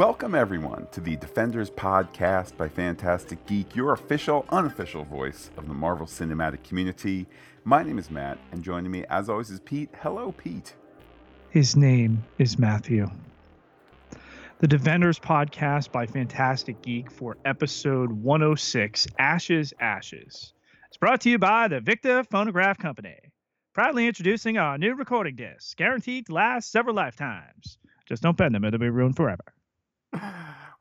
Welcome, everyone, to the Defenders podcast by Phantastic Geek, your official, unofficial voice of the Marvel Cinematic community. My name is Matt, and joining me, as always, is Pete. Hello, Pete. His name is Matthew. The Defenders podcast by Phantastic Geek for episode 106 Ashes, Ashes. It's brought to you by the Victor Phonograph Company. Proudly introducing our new recording discs, guaranteed to last several lifetimes. Just don't bend them, it'll be ruined forever.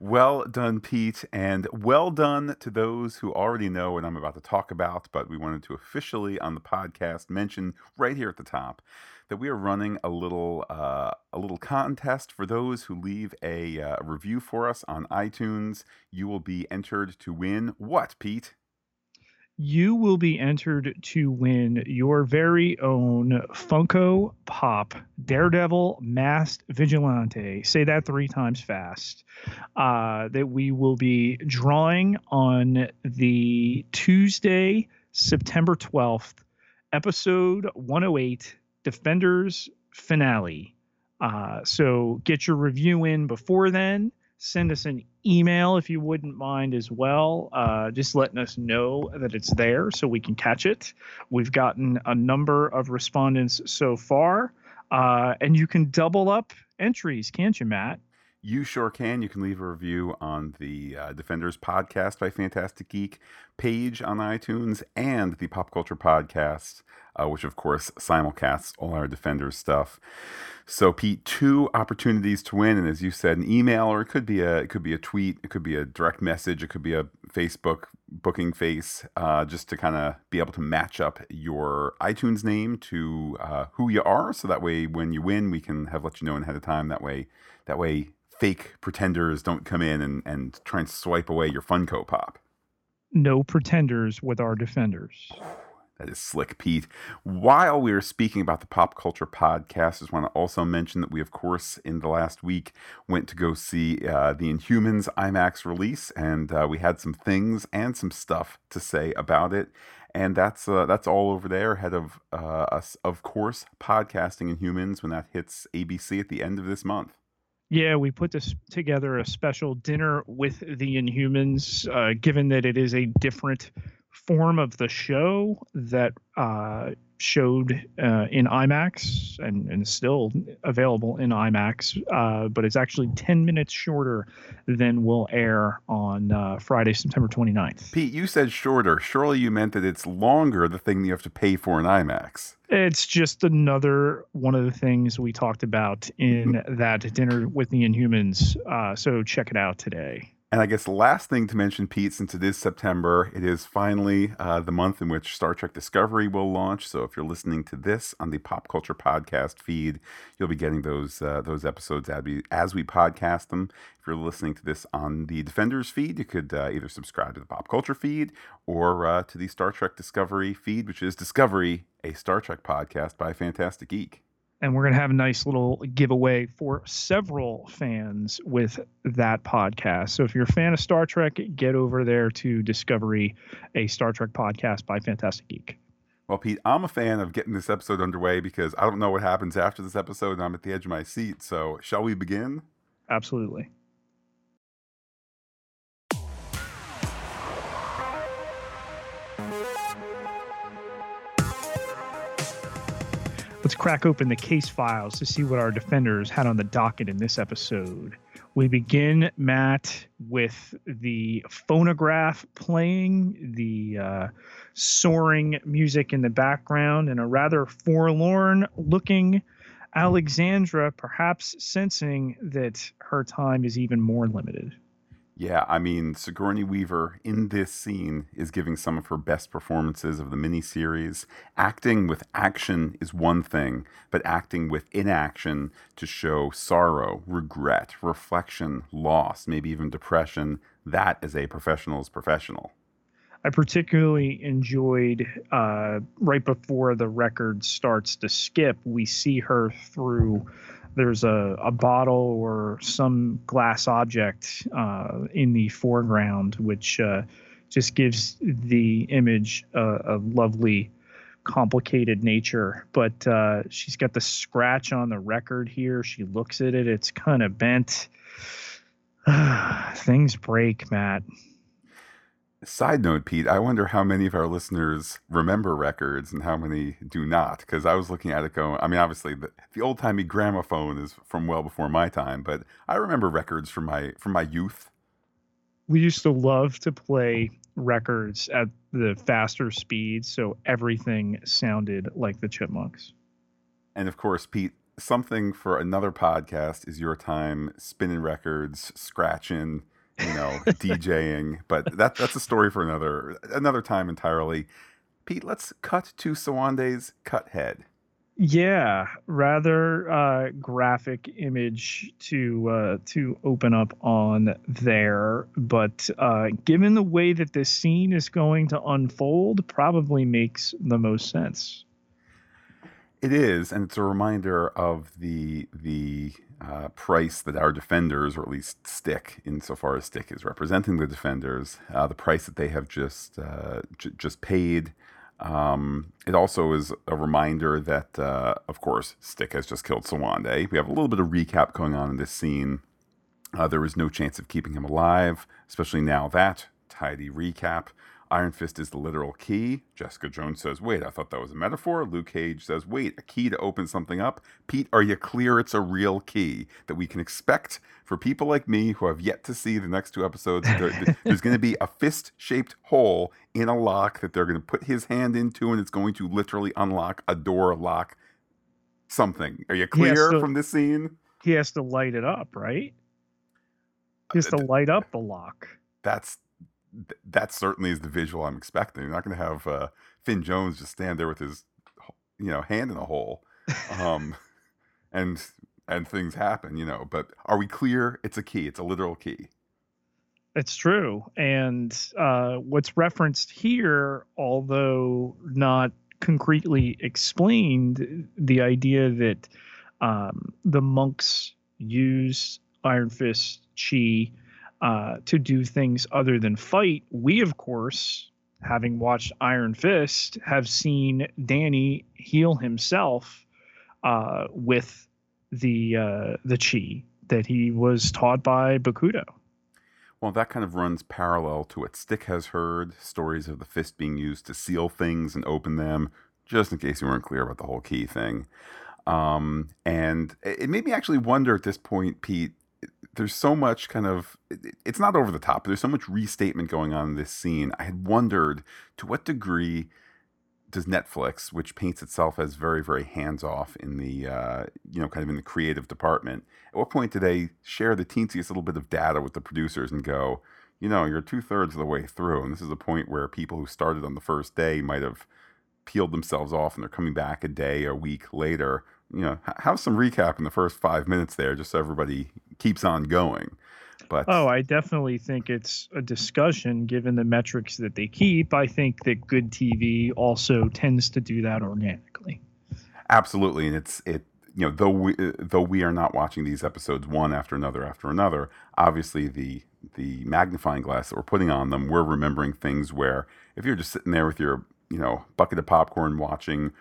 Well done, Pete, and well done to those who already know what I'm about to talk about. But we wanted to officially on the podcast mention right here at the top that we are running a little uh, a little contest for those who leave a uh, review for us on iTunes. You will be entered to win what, Pete? You will be entered to win your very own Funko Pop Daredevil Masked Vigilante. Say that three times fast. Uh, that we will be drawing on the Tuesday, September 12th, episode 108 Defenders finale. Uh, so get your review in before then send us an email if you wouldn't mind as well, uh, just letting us know that it's there so we can catch it. We've gotten a number of respondents so far, uh, and you can double up entries, can't you, Matt? You sure can. You can leave a review on the uh, Defenders podcast by Phantastic Geek page on iTunes and the Pop Culture Podcast, uh, which of course simulcasts all our Defenders stuff. So, Pete, two opportunities to win, and as you said, an email or it could be a it could be a tweet, it could be a direct message, it could be a Facebook booking face, uh, just to kind of be able to match up your iTunes name to uh, who you are. So that way, when you win, we can have let you know ahead of time. That way, that way fake pretenders don't come in and, and try and swipe away your Funko Pop. No pretenders with our defenders. That is slick, Pete. While we are speaking about the pop culture podcast, I just want to also mention that we, of course, in the last week went to go see uh, the Inhumans IMAX release, and uh, we had some things and some stuff to say about it. And that's uh, that's all over there ahead of uh, us, of course, podcasting Inhumans when that hits ABC at the end of this month. Yeah, we put this together a special dinner with the Inhumans, uh, given that it is a different form of the show that uh, showed uh, in IMAX and, and still available in IMAX, uh, but it's actually 10 minutes shorter than will air on uh, Friday, September 29th. Pete, you said shorter. Surely you meant that it's longer, the thing that you have to pay for in IMAX. It's just another one of the things we talked about in that dinner with the Inhumans. Uh, so check it out today. And I guess the last thing to mention, Pete, since it is September, it is finally uh, the month in which Star Trek Discovery will launch. So if you're listening to this on the Pop Culture Podcast feed, you'll be getting those uh, those episodes as we, as we podcast them. If you're listening to this on the Defenders feed, you could uh, either subscribe to the Pop Culture feed or uh, to the Star Trek Discovery feed, which is Discovery, a Star Trek podcast by Phantastic Geek and we're going to have a nice little giveaway for several fans with that podcast. So if you're a fan of Star Trek, get over there to Discovery, a Star Trek podcast by Phantastic Geek. Well, Pete, I'm a fan of getting this episode underway because I don't know what happens after this episode, and I'm at the edge of my seat. So, shall we begin? Absolutely. Let's crack open the case files to see what our defenders had on the docket in this episode. We begin, Matt, with the phonograph playing, the uh, soaring music in the background, and a rather forlorn looking Alexandra, perhaps sensing that her time is even more limited. Yeah, I mean, Sigourney Weaver in this scene is giving some of her best performances of the miniseries. Acting with action is one thing, but acting with inaction to show sorrow, regret, reflection, loss, maybe even depression, that is a professional's professional. I particularly enjoyed uh, right before the record starts to skip, we see her through there's a, a bottle or some glass object uh, in the foreground, which uh, just gives the image a, a lovely, complicated nature. But uh, she's got the scratch on the record here. She looks at it, it's kind of bent. Things break, Matt. Side note, Pete, I wonder how many of our listeners remember records and how many do not. Because I was looking at it going, I mean, obviously the, the old timey gramophone is from well before my time, but I remember records from my from my youth. We used to love to play records at the faster speeds, so everything sounded like the Chipmunks. And of course, Pete, something for another podcast is your time spinning records, scratching you know, DJing. But that that's a story for another another time entirely. Pete, let's cut to Sowande's cut head. Yeah, rather uh, graphic image to uh, to open up on there, but uh, given the way that this scene is going to unfold, probably makes the most sense. It is, and it's a reminder of the the uh, price that our defenders, or at least Stick, insofar as Stick is representing the defenders, uh, the price that they have just uh, j- just paid. Um, it also is a reminder that, uh, of course, Stick has just killed Sowande. We have a little bit of recap going on in this scene. Uh, there is no chance of keeping him alive, especially now that tidy recap. Iron Fist is the literal key. Jessica Jones says, Wait, I thought that was a metaphor. Luke Cage says, Wait, a key to open something up. Pete, are you clear it's a real key that we can expect for people like me who have yet to see the next two episodes? There, there's going to be a fist shaped hole in a lock that they're going to put his hand into, and it's going to literally unlock a door lock something. Are you clear to, from this scene? He has to light it up, right? He has uh, to light up the lock. That's th- that certainly is the visual I'm expecting. You're not going to have uh, Finn Jones just stand there with his, you know, hand in a hole, um, and and things happen, you know. But are we clear? It's a key. It's a literal key. It's true, and uh, what's referenced here, although not concretely explained, the idea that um, the monks use Iron Fist chi uh, to do things other than fight. We, of course, having watched Iron Fist, have seen Danny heal himself uh, with the uh, the chi that he was taught by Bakuto. Well, that kind of runs parallel to what Stick has heard stories of the fist being used to seal things and open them, just in case you weren't clear about the whole key thing. Um, and it made me actually wonder at this point, Pete, there's so much kind of it's not over the top there's so much restatement going on in this scene. I had wondered to what degree does netflix which paints itself as very very hands off in the uh, you know kind of in the creative department at what point do they share the teensiest little bit of data with the producers and go you know you're two-thirds of the way through and this is a point where people who started on the first day might have peeled themselves off and they're coming back a day a week later you know have some recap in the first five minutes there just so everybody keeps on going. But oh, I definitely think it's a discussion given the metrics that they keep. I think that good TV also tends to do that organically. Absolutely, and it's it you know though we though we are not watching these episodes one after another after another. Obviously, the the magnifying glass that we're putting on them, we're remembering things where if you're just sitting there with your you know bucket of popcorn watching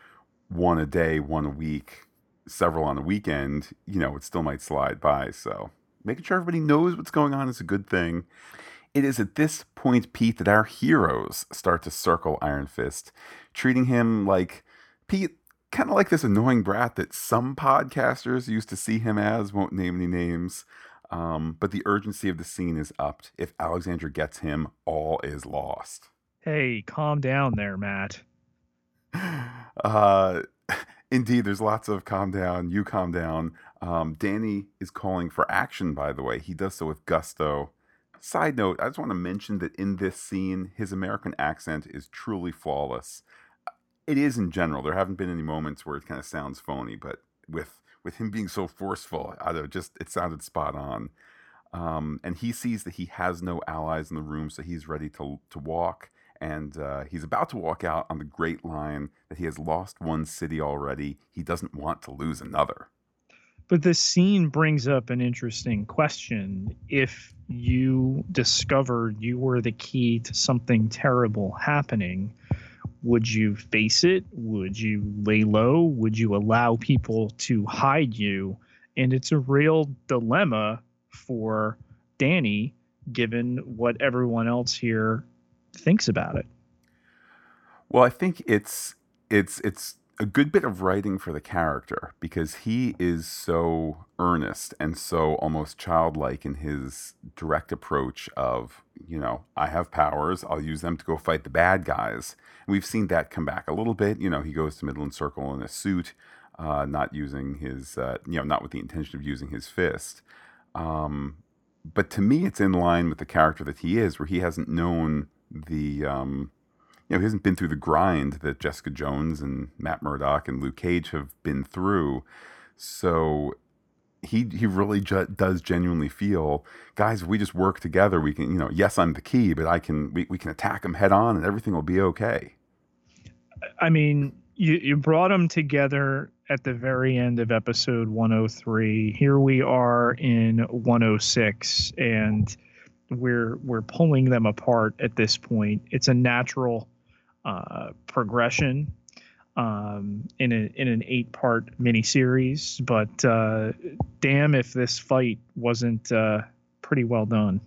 one a day, one a week, several on the weekend, you know, it still might slide by. So making sure everybody knows what's going on is a good thing. It is at this point, Pete, that our heroes start to circle Iron Fist, treating him like Pete, kind of like this annoying brat that some podcasters used to see him as, won't name any names. Um, but the urgency of the scene is upped. If Alexander gets him, all is lost. Hey, calm down there, Matt. Uh, Indeed, there's lots of calm down, you calm down. Um, Danny is calling for action, by the way. He does so with gusto. Side note, I just want to mention that in this scene, his American accent is truly flawless. It is in general. There haven't been any moments where it kind of sounds phony, but with with him being so forceful, I don't just it sounded spot on. Um, and he sees that he has no allies in the room, so he's ready to to walk and uh, he's about to walk out on the great line that he has lost one city already. He doesn't want to lose another. But this scene brings up an interesting question. If you discovered you were the key to something terrible happening, would you face it? Would you lay low? Would you allow people to hide you? And it's a real dilemma for Danny, given what everyone else here thinks about it. Well, I think it's it's it's a good bit of writing for the character because he is so earnest and so almost childlike in his direct approach of, you know, I have powers, I'll use them to go fight the bad guys. We've seen that come back a little bit. You know, he goes to Midland Circle in a suit, uh, not using his, uh, you know, not with the intention of using his fist. Um, but to me, it's in line with the character that he is, where he hasn't known the, um, you know, he hasn't been through the grind that Jessica Jones and Matt Murdock and Luke Cage have been through. So he he really ju- does genuinely feel, guys, if we just work together, we can, you know, yes, I'm the key, but I can we, we can attack him head on and everything will be okay. I mean, you you brought them together at the very end of episode 103. Here we are in 106 and we're we're pulling them apart at this point. It's a natural uh, progression um, in a in an eight part miniseries. But uh, damn, if this fight wasn't uh, pretty well done.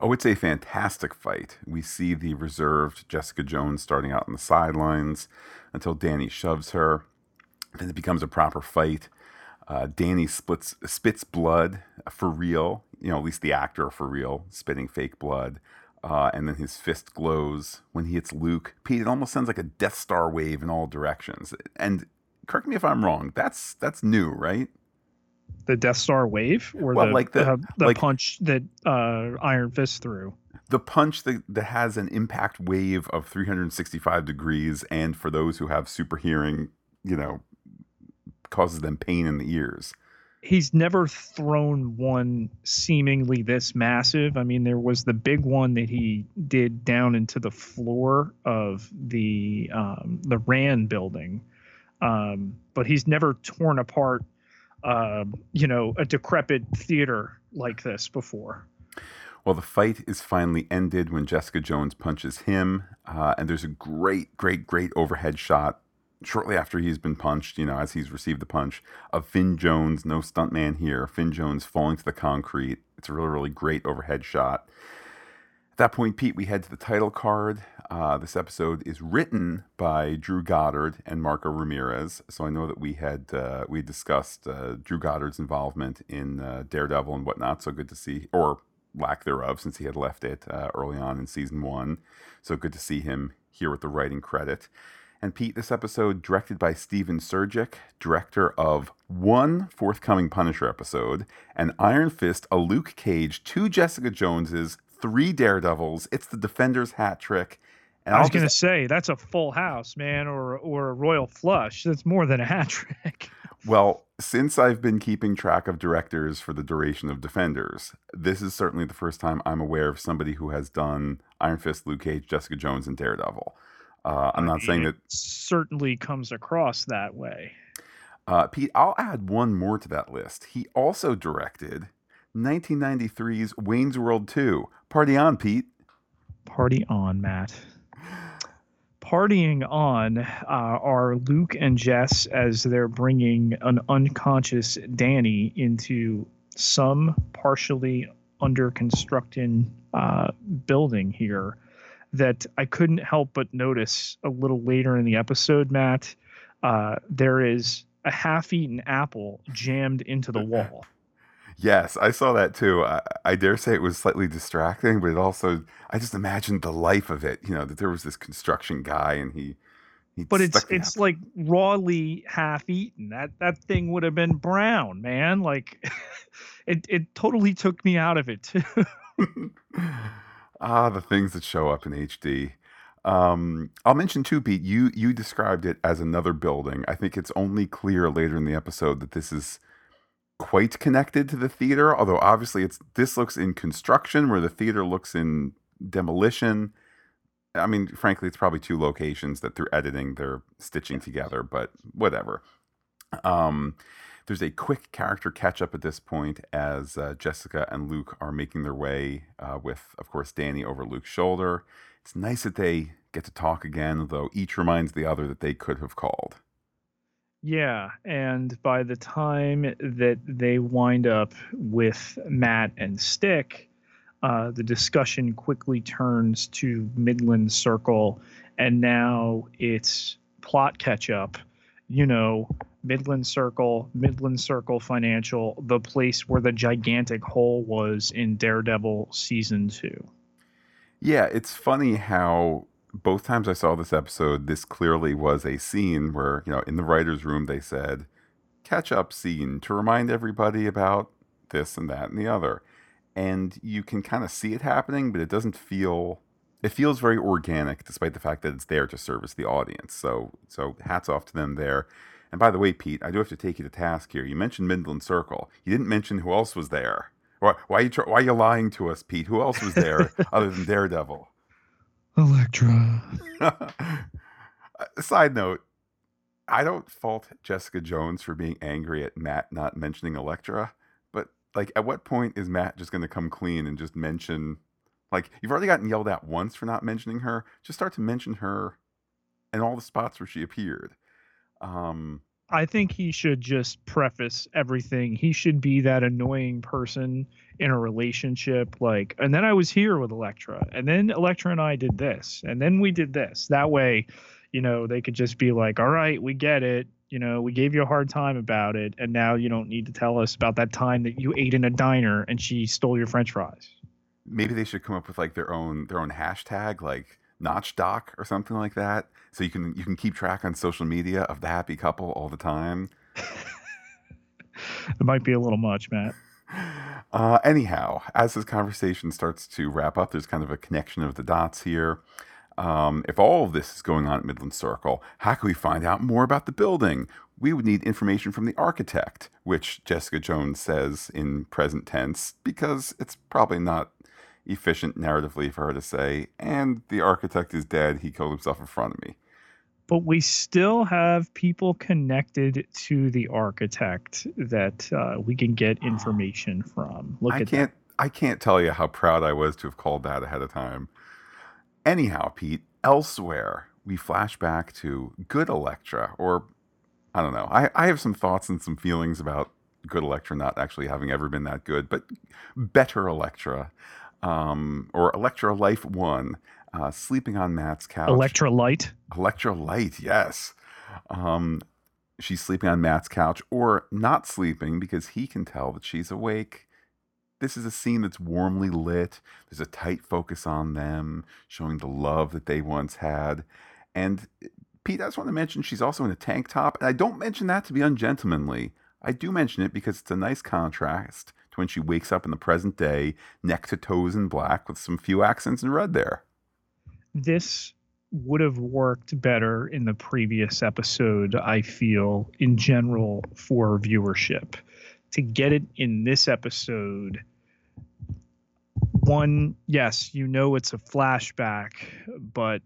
Oh, it's a fantastic fight. We see the reserved Jessica Jones starting out on the sidelines until Danny shoves her. Then it becomes a proper fight. Uh, Danny splits spits blood for real. You know, at least the actor for real, spitting fake blood uh, and then his fist glows when he hits Luke. Pete, it almost sounds like a Death Star wave in all directions. And correct me if I'm wrong. That's that's new, right? The Death Star wave, or well, the like the, uh, the like, punch that uh, Iron Fist threw. The punch that, that has an impact wave of 365 degrees, and for those who have super hearing, you know, causes them pain in the ears he's never thrown one seemingly this massive. I mean, there was the big one that he did down into the floor of the um, the Rand building, um, but he's never torn apart, uh, you know, a decrepit theater like this before. Well, the fight is finally ended when Jessica Jones punches him, uh, and there's a great, great, great overhead shot shortly after he's been punched, you know, as he's received the punch, of Finn Jones, no stuntman here, Finn Jones falling to the concrete. It's a really, really great overhead shot. At that point, Pete, we head to the title card. Uh, this episode is written by Drew Goddard and Marco Ramirez. So I know that we had uh, we discussed uh, Drew Goddard's involvement in uh, Daredevil and whatnot. So good to see, or lack thereof, since he had left it uh, early on in season one. So good to see him here with the writing credit. And Pete, this episode directed by Stephen Surjik, director of one forthcoming Punisher episode, an Iron Fist, a Luke Cage, two Jessica Joneses, three Daredevils. It's the Defenders hat trick. And I was going to say that's a full house, man, or or a royal flush. That's more than a hat trick. Well, since I've been keeping track of directors for the duration of Defenders, this is certainly the first time I'm aware of somebody who has done Iron Fist, Luke Cage, Jessica Jones, and Daredevil. Uh, I'm not saying that certainly comes across that way. Uh, Pete, I'll add one more to that list. He also directed 1993's Wayne's World 2. Party on, Pete. Party on, Matt. Partying on uh, are Luke and Jess as they're bringing an unconscious Danny into some partially under construction uh, building here that I couldn't help but notice a little later in the episode, Matt. Uh, there is a half-eaten apple jammed into the wall. Yes, I saw that too. I, I, dare say it was slightly distracting, but it also I just imagined the life of it. You know that there was this construction guy and he. but it's it's apple. like rawly half eaten. That that thing would have been brown, man. Like, it it totally took me out of it too. Ah, the things that show up in HD. Um, I'll mention too, Pete. You you described it as another building. I think it's only clear later in the episode that this is quite connected to the theater. Although obviously, it's this looks in construction where the theater looks in demolition. I mean, frankly, it's probably two locations that through editing they're stitching together, but whatever. Um, there's a quick character catch up at this point as uh, Jessica and Luke are making their way uh, with, of course, Danny over Luke's shoulder. It's nice that they get to talk again, though each reminds the other that they could have called. Yeah, and by the time that they wind up with Matt and Stick, uh, the discussion quickly turns to Midland Circle, and now it's plot catch up. You know, Midland Circle, Midland Circle Financial, the place where the gigantic hole was in Daredevil season two. Yeah, it's funny how both times I saw this episode, this clearly was a scene where, you know, in the writer's room, they said, catch up scene to remind everybody about this and that and the other. And you can kind of see it happening, but it doesn't feel it feels very organic despite the fact that it's there to service the audience. So so hats off to them there. And by the way, Pete, I do have to take you to task here. You mentioned Midland Circle. You didn't mention who else was there. Why, why, are you why are you lying to us, Pete? Who else was there other than Daredevil? Elektra. Uh, side note, I don't fault Jessica Jones for being angry at Matt not mentioning Elektra, but like at what point is Matt just going to come clean and just mention like you've already gotten yelled at once for not mentioning her, just start to mention her in all the spots where she appeared. Um I think he should just preface everything. He should be that annoying person in a relationship like and then I was here with Elektra and then Elektra and I did this and then we did this. That way, you know, they could just be like, "All right, we get it. You know, we gave you a hard time about it and now you don't need to tell us about that time that you ate in a diner and she stole your french fries." Maybe they should come up with like their own their own hashtag like notch doc or something like that. So you can you can keep track on social media of the happy couple all the time. It might be a little much matt. Uh, anyhow as this conversation starts to wrap up there's kind of a connection of the dots here. Um, if all of this is going on at midland circle how can we find out more about the building? We would need information from the architect which jessica jones says in present tense because it's probably not efficient narratively for her to say, and the architect is dead. He killed himself in front of me. But we still have people connected to the architect that uh, we can get information from. Look I at can't. that. I can't tell you how proud I was to have called that ahead of time. Anyhow, Pete, elsewhere we flash back to good Elektra, or I don't know. I, I have some thoughts and some feelings about good Elektra not actually having ever been that good, but better Elektra um, or Elektra Life One, uh, sleeping on Matt's couch. Elektra Light, yes. Um, she's sleeping on Matt's couch or not sleeping because he can tell that she's awake. This is a scene that's warmly lit. There's a tight focus on them, showing the love that they once had. And Pete, I just want to mention she's also in a tank top. And I don't mention that to be ungentlemanly. I do mention it because it's a nice contrast to when she wakes up in the present day, neck to toes in black with some few accents in red there. This would have worked better in the previous episode, I feel, in general for viewership. To get it in this episode, one, yes, you know it's a flashback, but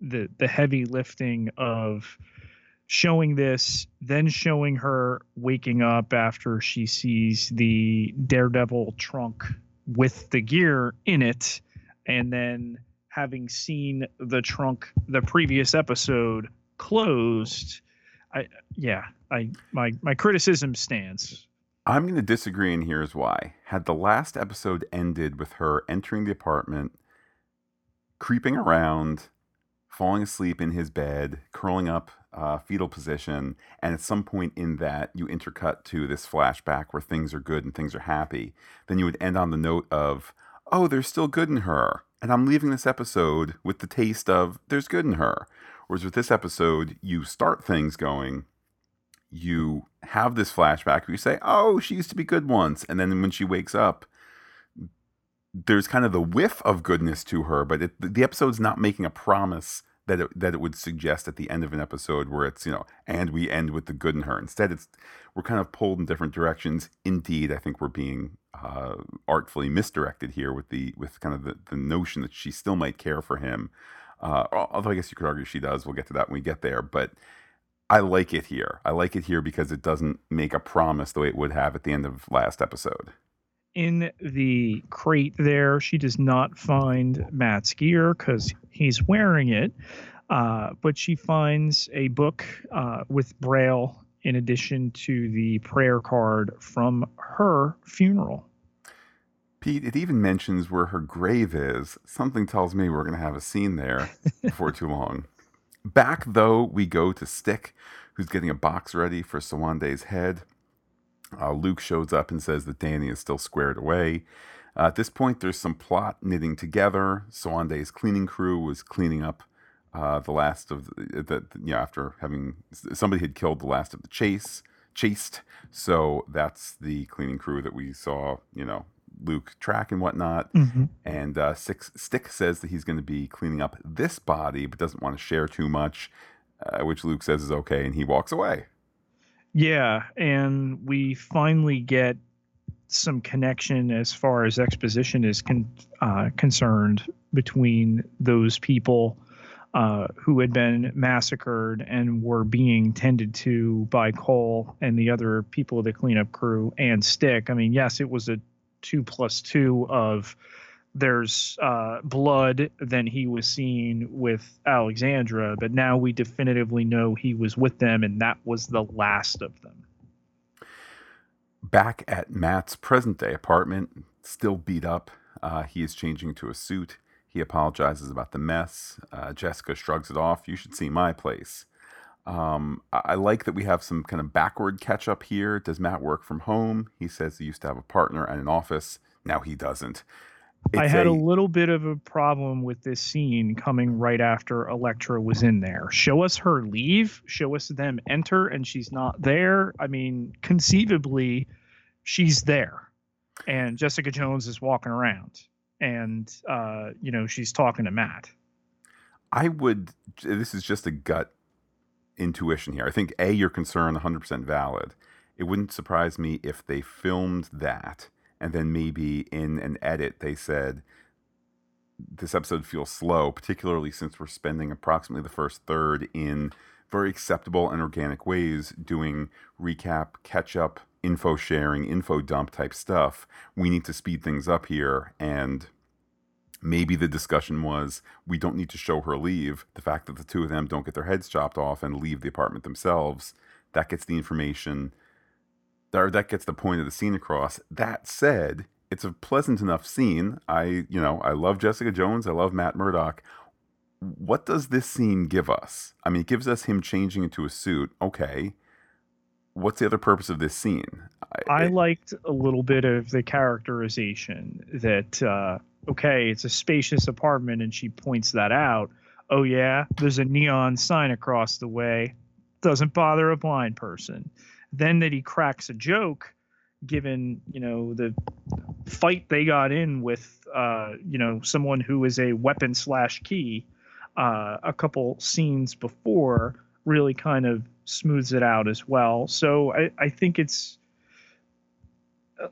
the the heavy lifting of showing this, then showing her waking up after she sees the Daredevil trunk with the gear in it, and then having seen the trunk the previous episode closed. I yeah, I my my criticism stands. I'm going to disagree, and here's why. Had the last episode ended with her entering the apartment, creeping around, falling asleep in his bed, curling up uh, fetal position, and at some point in that you intercut to this flashback where things are good and things are happy, then you would end on the note of, oh, there's still good in her. And I'm leaving this episode with the taste of there's good in her. Whereas with this episode, you start things going, you have this flashback where you say, oh, she used to be good once. And then when she wakes up, there's kind of the whiff of goodness to her, but it, the episode's not making a promise that it, that it would suggest at the end of an episode where it's you know and we end with the good in her. Instead it's we're kind of pulled in different directions. Indeed i think we're being uh, artfully misdirected here with the with kind of the, the notion that she still might care for him. Uh, although i guess you could argue she does. We'll get to that when we get there. But i like it here. I like it here because it doesn't make a promise the way it would have at the end of last episode in the crate there. She does not find Matt's gear because he's wearing it, uh, but she finds a book uh, with Braille in addition to the prayer card from her funeral. Pete, it even mentions where her grave is. Something tells me we're going to have a scene there before too long. Back, though, we go to Stick, who's getting a box ready for Sowande's head. Uh, Luke shows up and says that Danny is still squared away. Uh, at this point, there's some plot knitting together. Sowande's cleaning crew was cleaning up uh, the last of the, the, you know, after having somebody had killed the last of the chase chased. So that's the cleaning crew that we saw, you know, Luke track and whatnot. Mm-hmm. And uh, Six, Stick says that he's going to be cleaning up this body, but doesn't want to share too much, uh, which Luke says is okay, and he walks away. Yeah, and we finally get some connection as far as exposition is con- uh, concerned between those people uh, who had been massacred and were being tended to by Cole and the other people of the cleanup crew and Stick. I mean, yes, it was a two plus two of there's uh, blood than he was seen with Alexandra, but now we definitively know he was with them, and that was the last of them. Back at Matt's present day apartment, still beat up, uh, he is changing to a suit. He apologizes about the mess. Uh, Jessica shrugs it off. You should see my place. Um, I like that we have some kind of backward catch up here. Does Matt work from home? He says he used to have a partner and an office. Now he doesn't. It's I had a, a, little bit of a problem with this scene coming right after Elektra was in there. Show us her leave, show us them enter, and she's not there. I mean, conceivably, she's there, and Jessica Jones is walking around, and uh, you know she's talking to Matt. I would. This is just a gut intuition here. I think a your concern 100% valid. It wouldn't surprise me if they filmed that and then maybe in an edit they said this episode feels slow, particularly since we're spending approximately the first third in very acceptable and organic ways doing recap, catch up, info sharing, info dump type stuff. We need to speed things up here. And maybe the discussion was we don't need to show her leave. The fact that the two of them don't get their heads chopped off and leave the apartment themselves, that gets the information or that gets the point of the scene across. That said, it's a pleasant enough scene. I, you know, I love Jessica Jones. I love Matt Murdock. What does this scene give us? I mean, it gives us him changing into a suit. Okay. What's the other purpose of this scene? I, it, liked a little bit of the characterization that, uh, okay, it's a spacious apartment, and she points that out. Oh, yeah, there's a neon sign across the way. Doesn't bother a blind person then that he cracks a joke given you know the fight they got in with uh, you know someone who is a weapon slash key uh, a couple scenes before really kind of smooths it out as well. So i, I think it's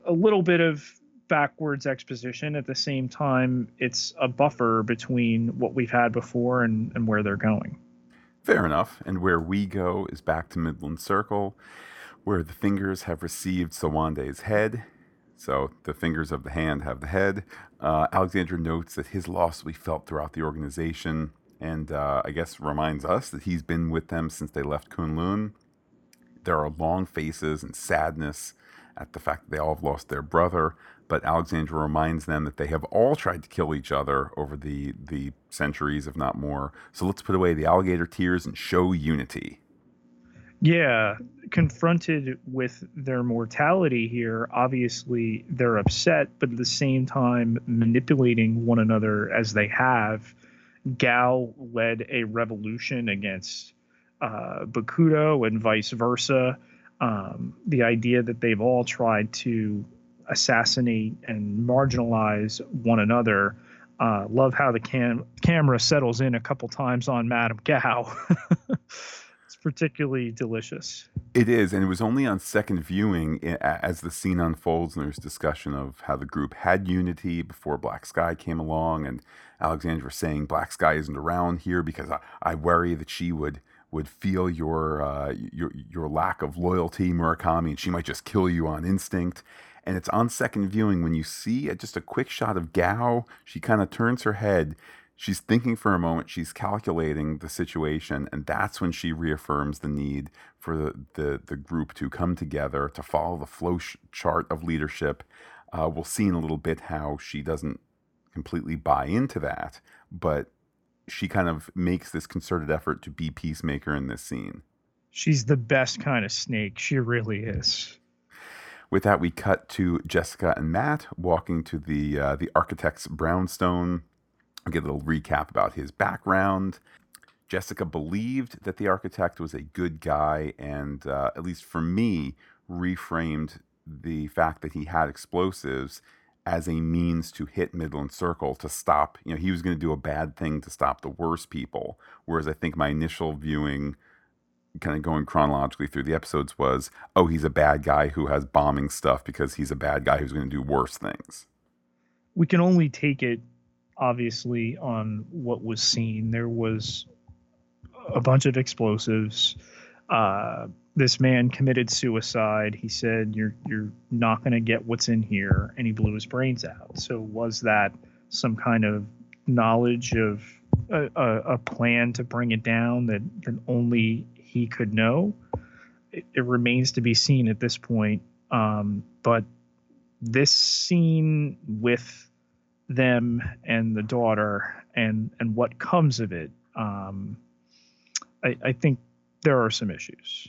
a little bit of backwards exposition. At the same time it's a buffer between what we've had before and, and where they're going. Fair enough. And where we go is back to midland circle where the fingers have received Sowande's head. So the fingers of the hand have the head. Uh, Alexandra notes that his loss we felt throughout the organization, and uh, I guess reminds us that he's been with them since they left Kunlun. There are long faces and sadness at the fact that they all have lost their brother, but Alexandra reminds them that they have all tried to kill each other over the the centuries, if not more. So let's put away the alligator tears and show unity. Yeah, confronted with their mortality here, obviously they're upset, but at the same time manipulating one another as they have. Gao led a revolution against uh, Bakuto and vice versa. Um, the idea that they've all tried to assassinate and marginalize one another. Uh, love how the cam- camera settles in a couple times on Madame Gao. particularly delicious. It is, and it was only on second viewing as the scene unfolds, and there's discussion of how the group had unity before Black Sky came along, and Alexandra saying Black Sky isn't around here because I, I worry that she would would feel your uh, your your lack of loyalty, Murakami, and she might just kill you on instinct. And it's on second viewing when you see just a quick shot of Gao. She kind of turns her head she's thinking for a moment she's calculating the situation and that's when she reaffirms the need for the, the, the group to come together to follow the flow sh- chart of leadership Uh, we'll see in a little bit how she doesn't completely buy into that, but she kind of makes this concerted effort to be peacemaker in this scene. She's the best kind of snake. She really is. With that, we cut to Jessica and Matt walking to the uh, the architect's brownstone. We get a little recap about his background. Jessica believed that the architect was a good guy, and uh, at least for me, reframed the fact that he had explosives as a means to hit Midland Circle to stop. You know, he was going to do a bad thing to stop the worst people. Whereas I think my initial viewing, kind of going chronologically through the episodes, was oh, he's a bad guy who has bombing stuff because he's a bad guy who's going to do worse things. We can only take it, obviously, on what was seen. There was a bunch of explosives. Uh, this man committed suicide. He said, "You're you're not going to get what's in here," and he blew his brains out. So was that some kind of knowledge of a, a, a plan to bring it down that, that only he could know? It, it remains to be seen at this point. Um, but this scene with them and the daughter and and what comes of it, um, I, I think there are some issues.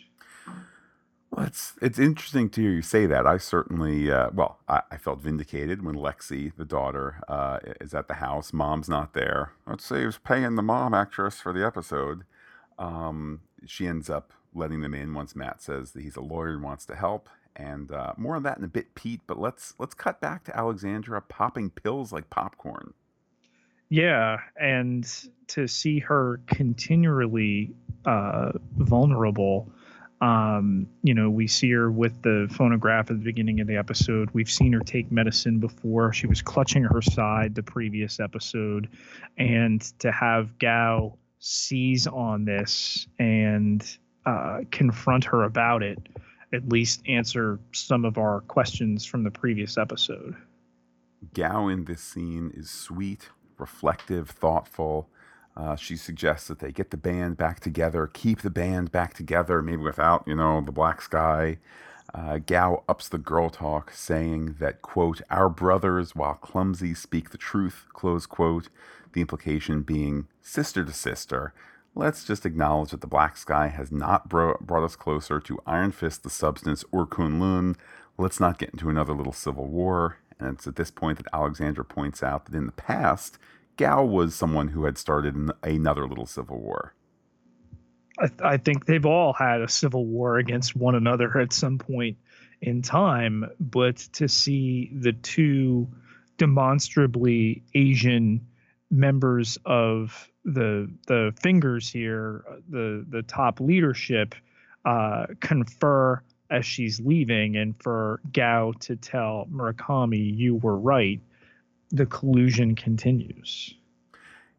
Well, it's it's interesting to hear you say that. I certainly, uh, well, I, I, felt vindicated when Lexi, the daughter, uh, is at the house. Mom's not there. Let's say he was paying the mom actress for the episode. Um, she ends up letting them in once Matt says that he's a lawyer and wants to help. And uh, more on that in a bit, Pete. But let's let's cut back to Alexandra popping pills like popcorn. Yeah, and to see her continually uh, vulnerable um, you know, we see her with the phonograph at the beginning of the episode. We've seen her take medicine before. She was clutching her side the previous episode. And to have Gao seize on this and uh, confront her about it, at least answer some of our questions from the previous episode. Gao in this scene is sweet, reflective, thoughtful. Uh, she suggests that they get the band back together, keep the band back together, maybe without, you know, the black sky. Uh, Gao ups the girl talk, saying that, quote, our brothers, while clumsy, speak the truth, close quote. The implication being sister to sister. Let's just acknowledge that the black sky has not bro- brought us closer to Iron Fist, the substance, or Kunlun. Let's not get into another little civil war. And it's at this point that Alexandra points out that in the past, Gao was someone who had started another little civil war. I, th- I, think they've all had a civil war against one another at some point in time, but to see the two demonstrably Asian members of the the fingers here, the the top leadership, uh, confer as she's leaving, and for Gao to tell Murakami, "You were right." the collusion continues.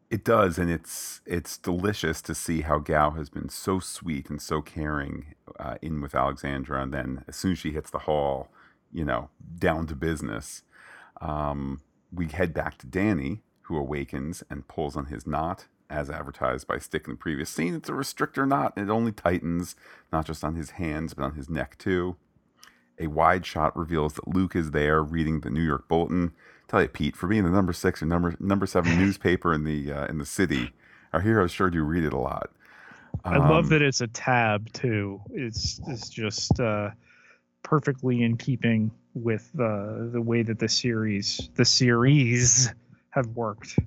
It does, and it's it's delicious to see how Gao has been so sweet and so caring uh, in with Alexandra, and then as soon as she hits the hall, you know, down to business. Um, we head back to Danny, who awakens and pulls on his knot, as advertised by Stick in the previous scene. It's a restrictor knot, and it only tightens not just on his hands but on his neck too. A wide shot reveals that Luke is there reading the New York Bulletin tell you, Pete, for being the number six or number number seven newspaper in the uh, in the city, our heroes sure do read it a lot. Um, I love um, that it's a tab too. It's it's just uh, perfectly in keeping with uh, the way that the series the series have worked.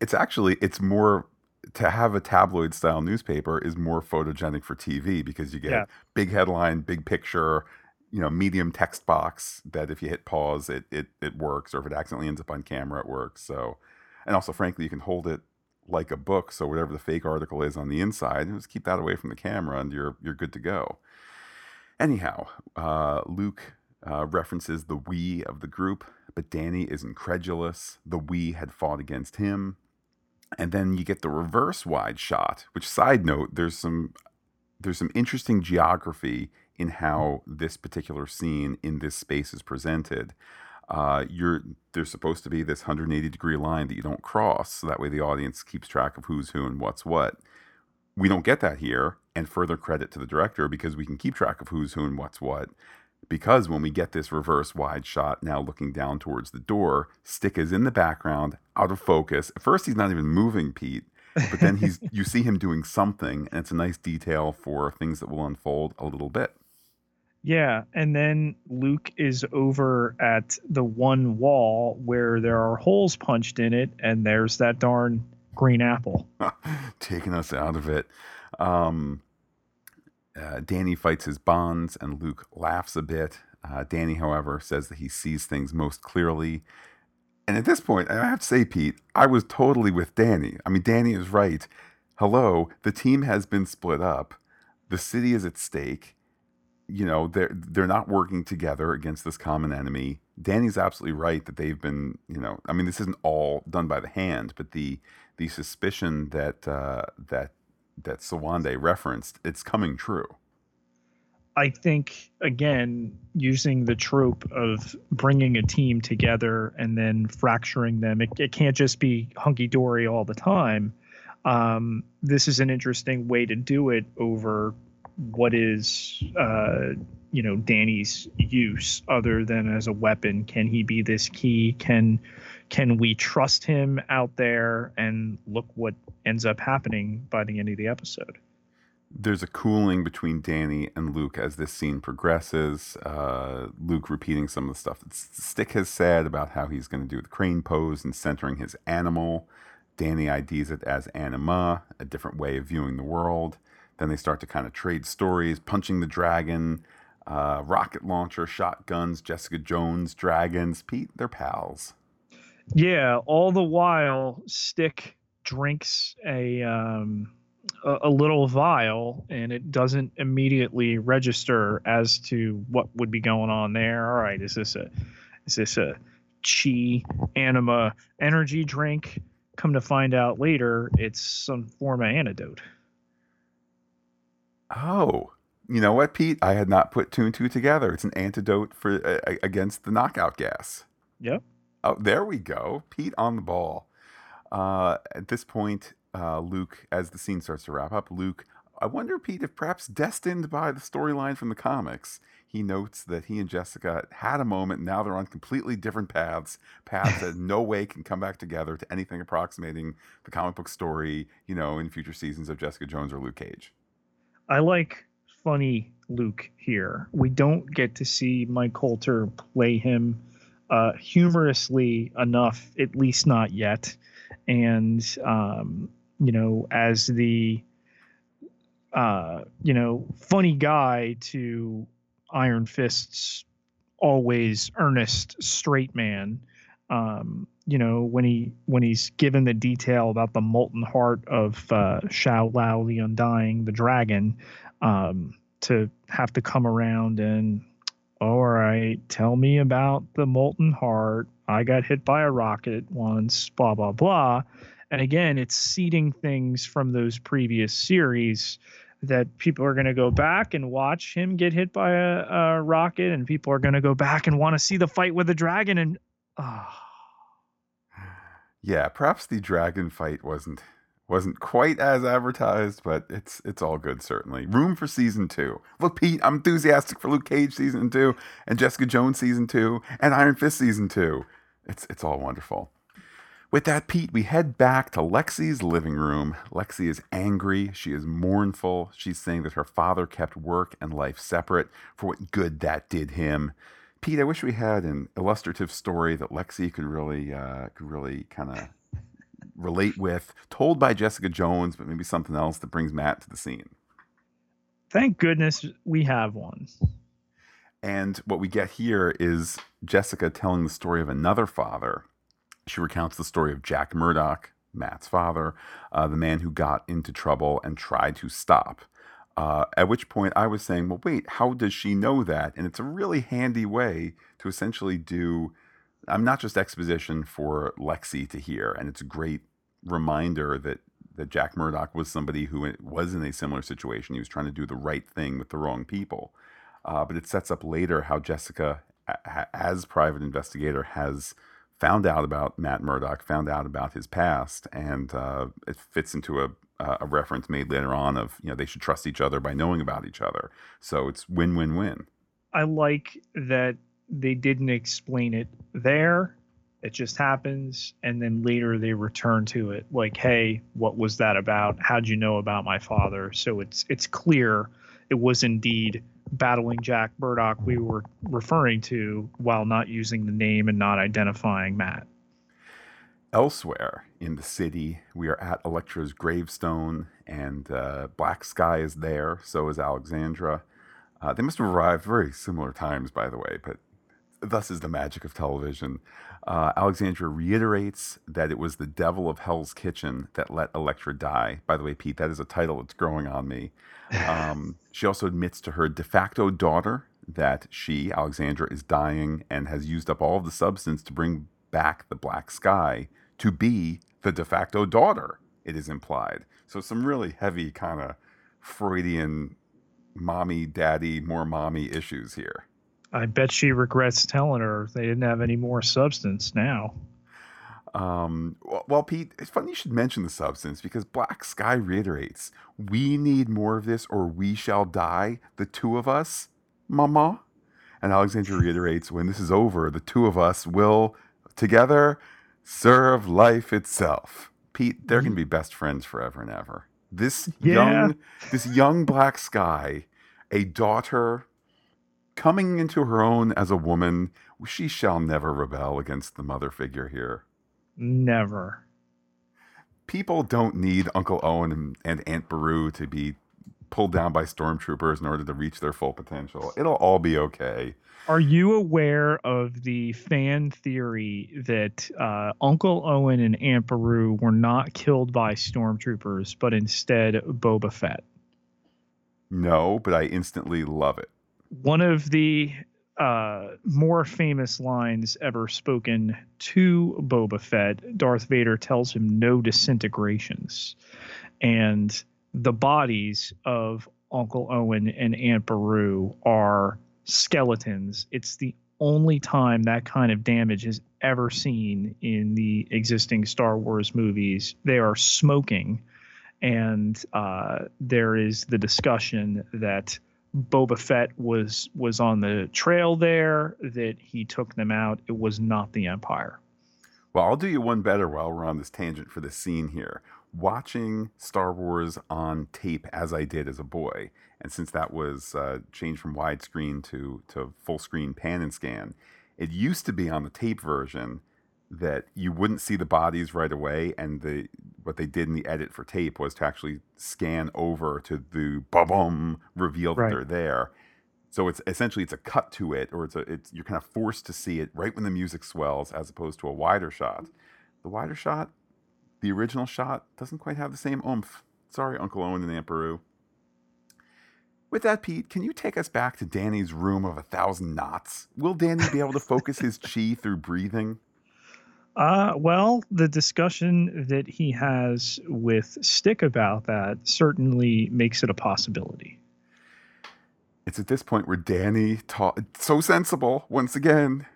It's actually it's more to have a tabloid style newspaper is more photogenic for TV because you get yeah. big headline, big picture, you know medium text box that if you hit pause it, it it works or if it accidentally ends up on camera it works. So and also frankly you can hold it like a book so whatever the fake article is on the inside just keep that away from the camera and you're you're good to go. Anyhow uh, luke uh, references the we of the group but danny is incredulous the we had fought against him and then you get the reverse wide shot which side note there's some there's some interesting geography in how this particular scene in this space is presented. Uh, you're there's supposed to be this 180 degree line that you don't cross, so that way the audience keeps track of who's who and what's what. We don't get that here, and further credit to the director because we can keep track of who's who and what's what because when we get this reverse wide shot now looking down towards the door, Stick is in the background, out of focus. At first, he's not even moving, Pete. but then he's you see him doing something and it's a nice detail for things that will unfold a little bit yeah, and then Luke is over at the one wall where there are holes punched in it, and there's that darn green apple. Taking us out of it. Um, uh, Danny fights his bonds, and Luke laughs a bit. Uh, Danny, however, says that he sees things most clearly. And at this point, I have to say, Pete, I was totally with Danny. I mean, Danny is right. Hello, the team has been split up. The city is at stake you know they're they're not working together against this common enemy. Danny's absolutely right that they've been you know I mean this isn't all done by the hand, but the the suspicion that uh, that that Sowande referenced it's coming true. I think again using the trope of bringing a team together and then fracturing them. It, it can't just be hunky dory all the time. Um, this is an interesting way to do it over what is uh, you know Danny's use other than as a weapon? Can he be this key? Can can we trust him out there? And look what ends up happening by the end of the episode. There's a cooling between Danny and Luke as this scene progresses. Uh, Luke repeating some of the stuff that Stick has said about how he's going to do the crane pose and centering his animal. Danny IDs it as anima, a different way of viewing the world. Then they start to kind of trade stories, punching the dragon, uh, rocket launcher, shotguns, Jessica Jones, dragons. Pete, they're pals. Yeah. All the while, Stick drinks a um, a, a little vial, and it doesn't immediately register as to what would be going on there. All right, is this a is this a chi anima energy drink? Come to find out later, it's some form of antidote. Oh, you know what, Pete? I had not put two and two together. It's an antidote for uh, against the knockout gas. Yep. Oh, there we go. Pete on the ball. Uh, at this point, uh, Luke, as the scene starts to wrap up, Luke, I wonder, Pete, if perhaps destined by the storyline from the comics, he notes that he and Jessica had a moment. Now they're on completely different paths, paths that no way can come back together to anything approximating the comic book story, you know, in future seasons of Jessica Jones or Luke Cage. I like funny Luke here. We don't get to see Mike Colter play him uh, humorously enough, at least not yet. And um, you know, as the uh, you know funny guy to Iron Fist's always earnest straight man. Um, you know when he when he's given the detail about the molten heart of uh, Shou-Lao the Undying, the dragon, um, to have to come around and all right, tell me about the molten heart. I got hit by a rocket once, blah blah blah. And again, it's seeding things from those previous series that people are going to go back and watch him get hit by a, a rocket, and people are going to go back and want to see the fight with the dragon. And. Oh yeah, perhaps the dragon fight wasn't wasn't quite as advertised, but it's it's all good certainly. Room for season two. Look, Pete, I'm enthusiastic for Luke Cage season two and Jessica Jones season two and Iron Fist season two. It's it's all wonderful. With that, Pete, we head back to Lexi's living room. Lexi is angry. She is mournful. She's saying that her father kept work and life separate for what good that did him. Pete, I wish we had an illustrative story that Lexi could really uh, could really kind of relate with, told by Jessica Jones, but maybe something else that brings Matt to the scene. Thank goodness we have one. And what we get here is Jessica telling the story of another father. She recounts the story of Jack Murdock, Matt's father, uh, the man who got into trouble and tried to stop. Uh, at which point I was saying, well, wait, how does she know that? And it's a really handy way to essentially do, I'm not just exposition for Lexi to hear. And it's a great reminder that, that Jack Murdock was somebody who was in a similar situation. He was trying to do the right thing with the wrong people. Uh, but it sets up later how Jessica, as private investigator, has found out about Matt Murdock, found out about his past, and uh, it fits into a a reference made later on of you know they should trust each other by knowing about each other. So it's win win win. I like that they didn't explain it there. It just happens, and then later they return to it, like, "Hey, what was that about? How'd you know about my father?" So it's it's clear it was indeed battling Jack Murdock we were referring to, while not using the name and not identifying Matt. Elsewhere in the city, we are at Elektra's gravestone, and uh, Black Sky is there. So is Alexandra. Uh, they must have arrived very similar times, by the way, but thus is the magic of television. Uh, Alexandra reiterates that it was the devil of Hell's Kitchen that let Elektra die. By the way, Pete, that is a title that's growing on me. Um, she also admits to her de facto daughter that she, Alexandra, is dying and has used up all of the substance to bring back the black sky to be the de facto daughter, it is implied. So, some really heavy kind of Freudian mommy, daddy, more mommy issues here. I bet she regrets telling her they didn't have any more substance now. Um, well, Pete, it's funny you should mention the substance because Black Sky reiterates, "We need more of this, or we shall die, the two of us, Mama." And Alexandra reiterates, "When this is over, the two of us will together serve life itself." Pete, they're going to be best friends forever and ever. This Yeah. young, this young Black Sky, a daughter coming into her own as a woman, she shall never rebel against the mother figure here. Never. People don't need Uncle Owen and, and Aunt Beru to be pulled down by stormtroopers in order to reach their full potential. It'll all be okay. Are you aware of the fan theory that uh, Uncle Owen and Aunt Beru were not killed by stormtroopers, but instead Boba Fett? No, but I instantly love it. One of the uh, more famous lines ever spoken to Boba Fett, Darth Vader tells him no disintegrations. And the bodies of Uncle Owen and Aunt Beru are skeletons. It's the only time that kind of damage is ever seen in the existing Star Wars movies. They are smoking, and uh, there is the discussion that Boba Fett was was on the trail there, that he took them out. It was not the Empire. Well, I'll do you one better while we're on this tangent for this scene here. Watching Star Wars on tape as I did as a boy, and since that was uh, changed from widescreen to, to full screen pan and scan, it used to be on the tape version that you wouldn't see the bodies right away, and the what they did in the edit for tape was to actually scan over to the ba-bum reveal that Right. they're there. So it's essentially it's a cut to it, or it's a it's you're kind of forced to see it right when the music swells, as opposed to a wider shot. The wider shot, the original shot, doesn't quite have the same oomph. Sorry, Uncle Owen and Aunt Beru. With that, Pete, can you take us back to Danny's room of a thousand knots? Will Danny be able to focus his chi through breathing? Uh, well, the discussion that he has with Stick about that certainly makes it a possibility. It's at this point where Danny taught so sensible once again.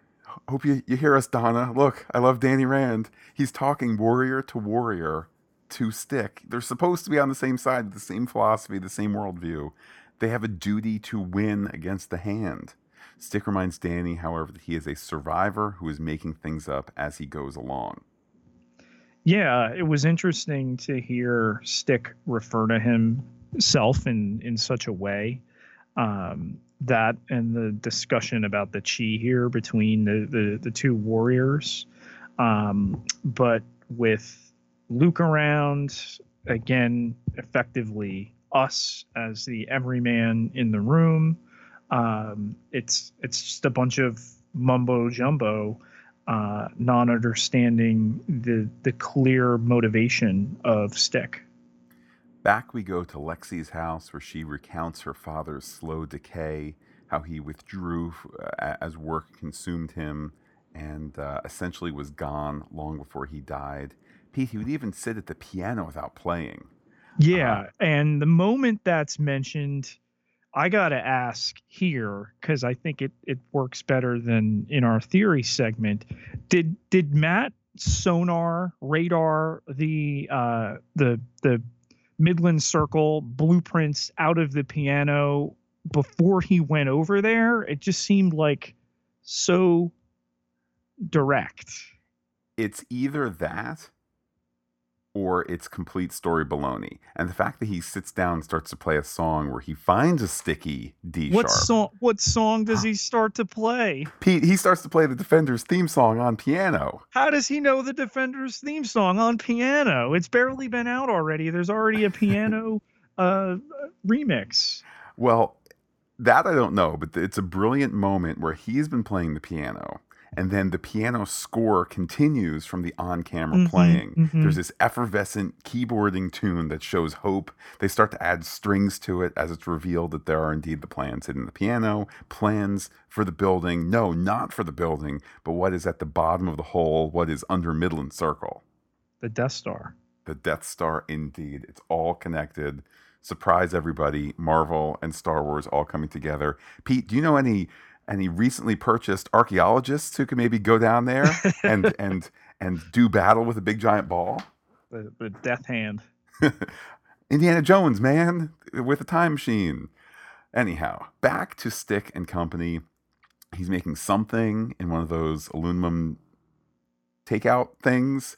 Hope you, you hear us, Donna. Look, I love Danny Rand. He's talking warrior to warrior to Stick. They're supposed to be on the same side, the same philosophy, the same worldview. They have a duty to win against the hand. Stick reminds Danny, however, that he is a survivor who is making things up as he goes along. Yeah, it was interesting to hear Stick refer to himself in in such a way. Um, that and the discussion about the chi here between the the, the two warriors. Um, but with Luke around again, effectively us as the everyman in the room. Um, it's it's just a bunch of mumbo jumbo uh, non-understanding the the clear motivation of Stick. Back we go to Lexi's house where she recounts her father's slow decay, how he withdrew uh, as work consumed him, and uh, essentially was gone long before he died. Pete, he would even sit at the piano without playing. Yeah, and the moment that's mentioned, I gotta ask here because I think it it works better than in our theory segment. Did did Matt sonar radar the uh the the Midland Circle blueprints out of the piano before he went over there, it just seemed like so direct. It's either that or it's complete story baloney. And the fact that he sits down and starts to play a song where he finds a sticky D What sharp. song? What song does he start to play? Pete, he starts to play the Defenders theme song on piano. How does he know the Defenders theme song on piano? It's barely been out already. There's already a piano uh, remix. Well, that I don't know, but it's a brilliant moment where he's been playing the piano and then the piano score continues from the on-camera Mhm, playing. mhm. There's this effervescent keyboarding tune that shows hope. They start to add strings to it as it's revealed that there are indeed the plans hidden in the piano, plans for the building. No, not for the building, but what is at the bottom of the hole, what is under Midland Circle. The Death Star. The Death Star, indeed. It's all connected. Surprise everybody. Marvel and Star Wars all coming together. Pete, do you know any any recently purchased archaeologists who can maybe go down there and and and do battle with a big giant ball? The, the Death Hand. Indiana Jones, man, with a time machine. Anyhow, back to Stick and Company. He's making something in one of those aluminum takeout things.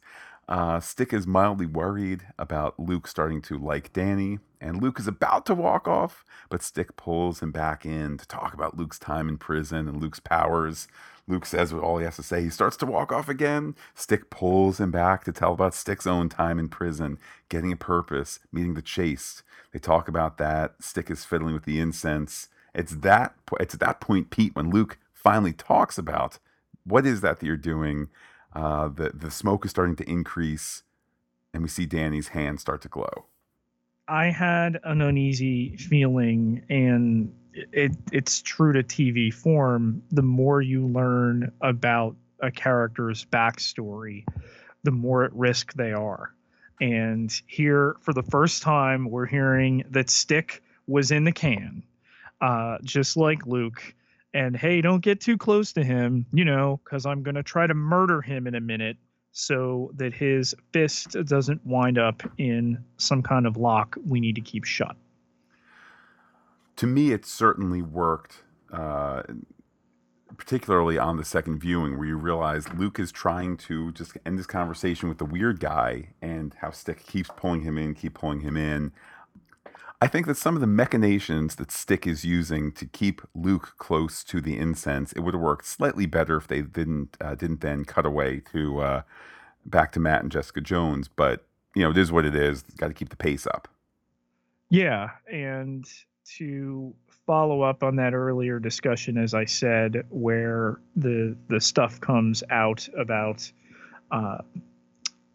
Uh, Stick is mildly worried about Luke starting to like Danny, and Luke is about to walk off, but Stick pulls him back in to talk about Luke's time in prison and Luke's powers. Luke says all he has to say. He starts to walk off again. Stick pulls him back to tell about Stick's own time in prison, getting a purpose, meeting the Chaste. They talk about that. Stick is fiddling with the incense. It's that it's at that point, Pete, when Luke finally talks about what is that that you're doing. Uh, the the smoke is starting to increase, and we see Danny's hand start to glow. I had an uneasy feeling, and it it's true to TV form. The more you learn about a character's backstory, the more at risk they are. And here, for the first time, we're hearing that Stick was in the can, uh, just like Luke. And hey, don't get too close to him, you know, because I'm going to try to murder him in a minute so that his fist doesn't wind up in some kind of lock we need to keep shut. To me, it certainly worked, uh, particularly on the second viewing, where you realize Luke is trying to just end this conversation with the weird guy, and how Stick keeps pulling him in, keep pulling him in. I think that some of the machinations that Stick is using to keep Luke close to the incense, it would have worked slightly better if they didn't uh, didn't then cut away to uh, back to Matt and Jessica Jones. But you know, it is what it is. Got to keep the pace up. Yeah, and to follow up on that earlier discussion, as I said, where the the stuff comes out about uh,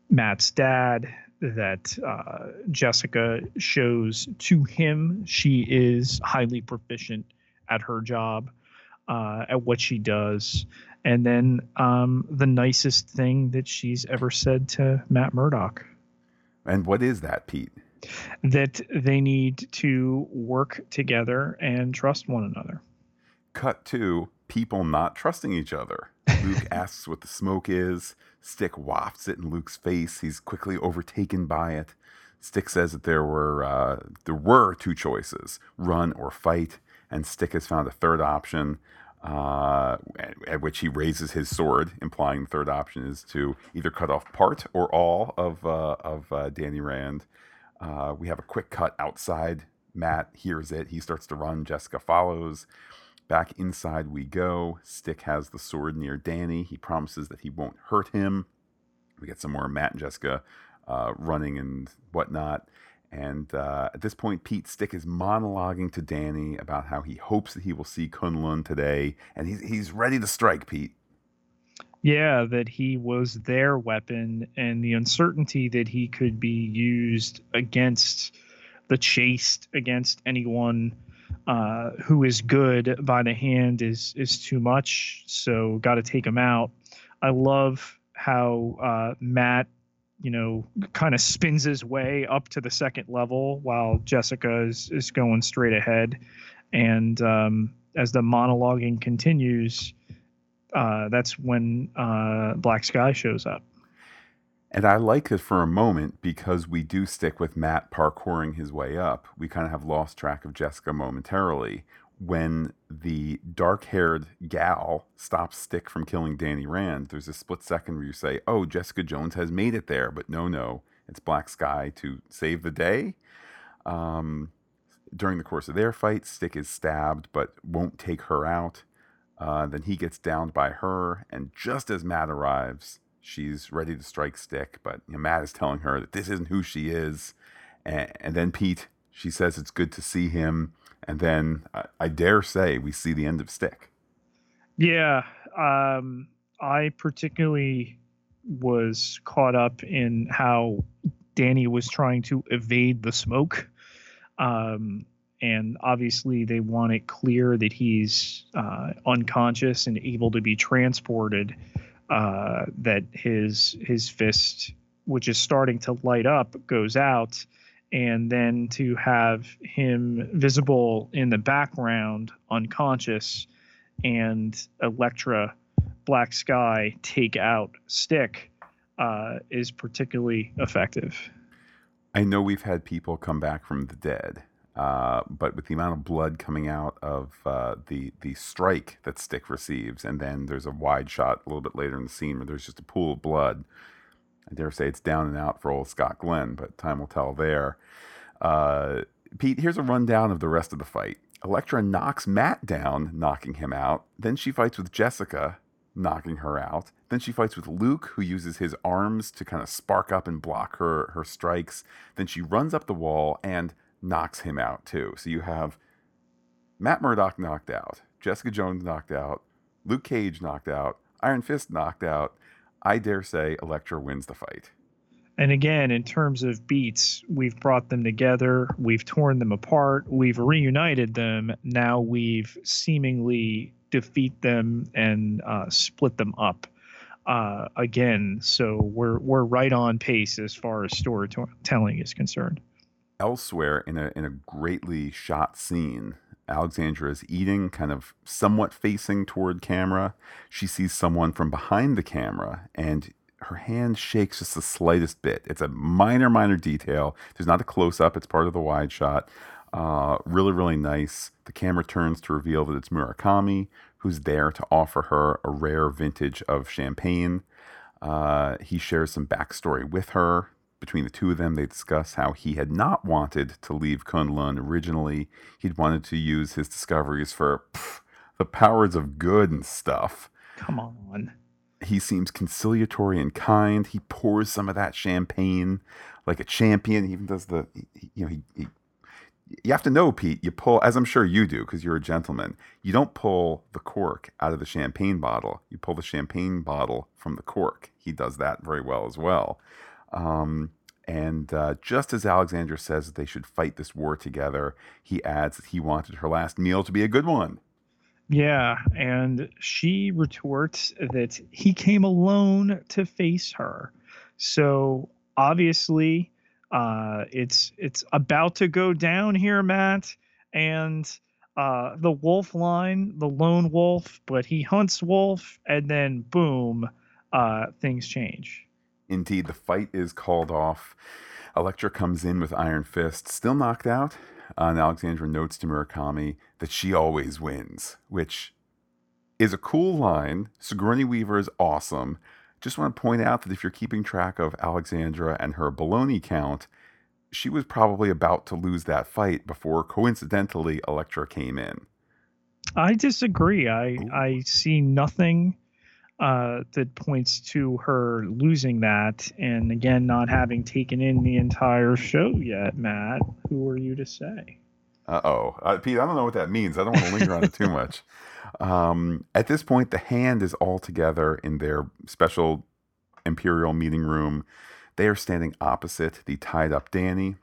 Matt's dad that uh, Jessica shows to him she is highly proficient at her job, uh, at what she does. And then um, the nicest thing that she's ever said to Matt Murdock And what is that, Pete? that they need to work together and trust one another. Cut to people not trusting each other. Luke asks what the smoke is. Stick wafts it in Luke's face. He's quickly overtaken by it. Stick says that there were uh, there were two choices: run or fight. And Stick has found a third option, uh, at, at which he raises his sword, implying the third option is to either cut off part or all of uh, of uh, Danny Rand. Uh, we have a quick cut outside. Matt hears it. He starts to run. Jessica follows. Back inside we go. Stick has the sword near Danny. He promises that he won't hurt him. We get some more Matt and Jessica uh, running and whatnot. And uh, at this point, Pete Stick is monologuing to Danny about how he hopes that he will see Kunlun today, and he's he's ready to strike. Pete. Yeah, that he was their weapon and the uncertainty that he could be used against the Chaste, against anyone uh, who is good by the hand is is too much. So got to take him out. I love how uh, Matt, you know, kind of spins his way up to the second level while Jessica is is going straight ahead, and um, as the monologuing continues uh, that's when uh, Black Sky shows up. And I like it for a moment because we do stick with Matt parkouring his way up. We kind of have lost track of Jessica momentarily. when the dark haired gal stops Stick from killing Danny Rand, there's a split second where you say, oh, Jessica Jones has made it there. But no, no, it's Black Sky to save the day. Um, during the course of their fight, Stick is stabbed but won't take her out. Uh, then he gets downed by her, and just as Matt arrives, she's ready to strike Stick. But you know, Matt is telling her that this isn't who she is. And, and then Pete, she says it's good to see him. And then I, I dare say we see the end of Stick. Yeah. Um, I particularly was caught up in how Danny was trying to evade the smoke. Um, and obviously, they want it clear that he's uh, unconscious and able to be transported. Uh, that his his fist, which is starting to light up, goes out, and then to have him visible in the background, unconscious, and Elektra, Black Sky take out Stick uh, is particularly effective. I know we've had people come back from the dead, uh, but with the amount of blood coming out of uh, the the strike that Stick receives, and then there's a wide shot a little bit later in the scene where there's just a pool of blood. I dare say it's down and out for old Scott Glenn, but time will tell there. Uh, Pete, here's a rundown of the rest of the fight. Elektra knocks Matt down, knocking him out. Then she fights with Jessica, knocking her out. Then she fights with Luke, who uses his arms to kind of spark up and block her her strikes. Then she runs up the wall and knocks him out too. So you have Matt Murdock knocked out, Jessica Jones knocked out, Luke Cage knocked out, Iron Fist knocked out. I dare say Elektra wins the fight. And again, in terms of beats, we've brought them together, we've torn them apart, we've reunited them. Now we've seemingly defeat them and uh, split them up uh, again. So we're we're right on pace as far as storytelling is concerned. Elsewhere, in a in a greatly shot scene, Alexandra is eating, kind of somewhat facing toward camera. She sees someone from behind the camera, and her hand shakes just the slightest bit. It's a minor, minor detail. There's not a close up. It's part of the wide shot. Uh, really, really nice. The camera turns to reveal that it's Murakami, who's there to offer her a rare vintage of champagne. Uh, he shares some backstory with her. Between the two of them, they discuss how he had not wanted to leave Kunlun originally. He'd wanted to use his discoveries for pff, the powers of good and stuff. Come on. He seems conciliatory and kind. He pours some of that champagne like a champion. He even does the, you know, he, he you have to know, Pete, you pull, as I'm sure you do, because you're a gentleman, you don't pull the cork out of the champagne bottle. You pull the champagne bottle from the cork. He does that very well as well. Um, and uh, just as Alexandra says that they should fight this war together, he adds that he wanted her last meal to be a good one. Yeah, and she retorts that he came alone to face her. So obviously, uh, it's it's about to go down here, Matt, and uh, the wolf line, the lone wolf, but he hunts wolf, and then boom, uh, things change. Indeed, the fight is called off. Elektra comes in with Iron Fist, still knocked out. Uh, and Alexandra notes to Murakami that she always wins, which is a cool line. Sigourney Weaver is awesome. Just want to point out that if you're keeping track of Alexandra and her baloney count, she was probably about to lose that fight before coincidentally Elektra came in. I disagree. I Ooh. I see nothing uh, that points to her losing that, and again, not having taken in the entire show yet. Matt, who are you to say? Uh-oh. Uh, Pete, I don't know what that means. I don't want to linger on it too much. Um, at this point, the hand is all together in their special Imperial meeting room. They are standing opposite the tied up Danny,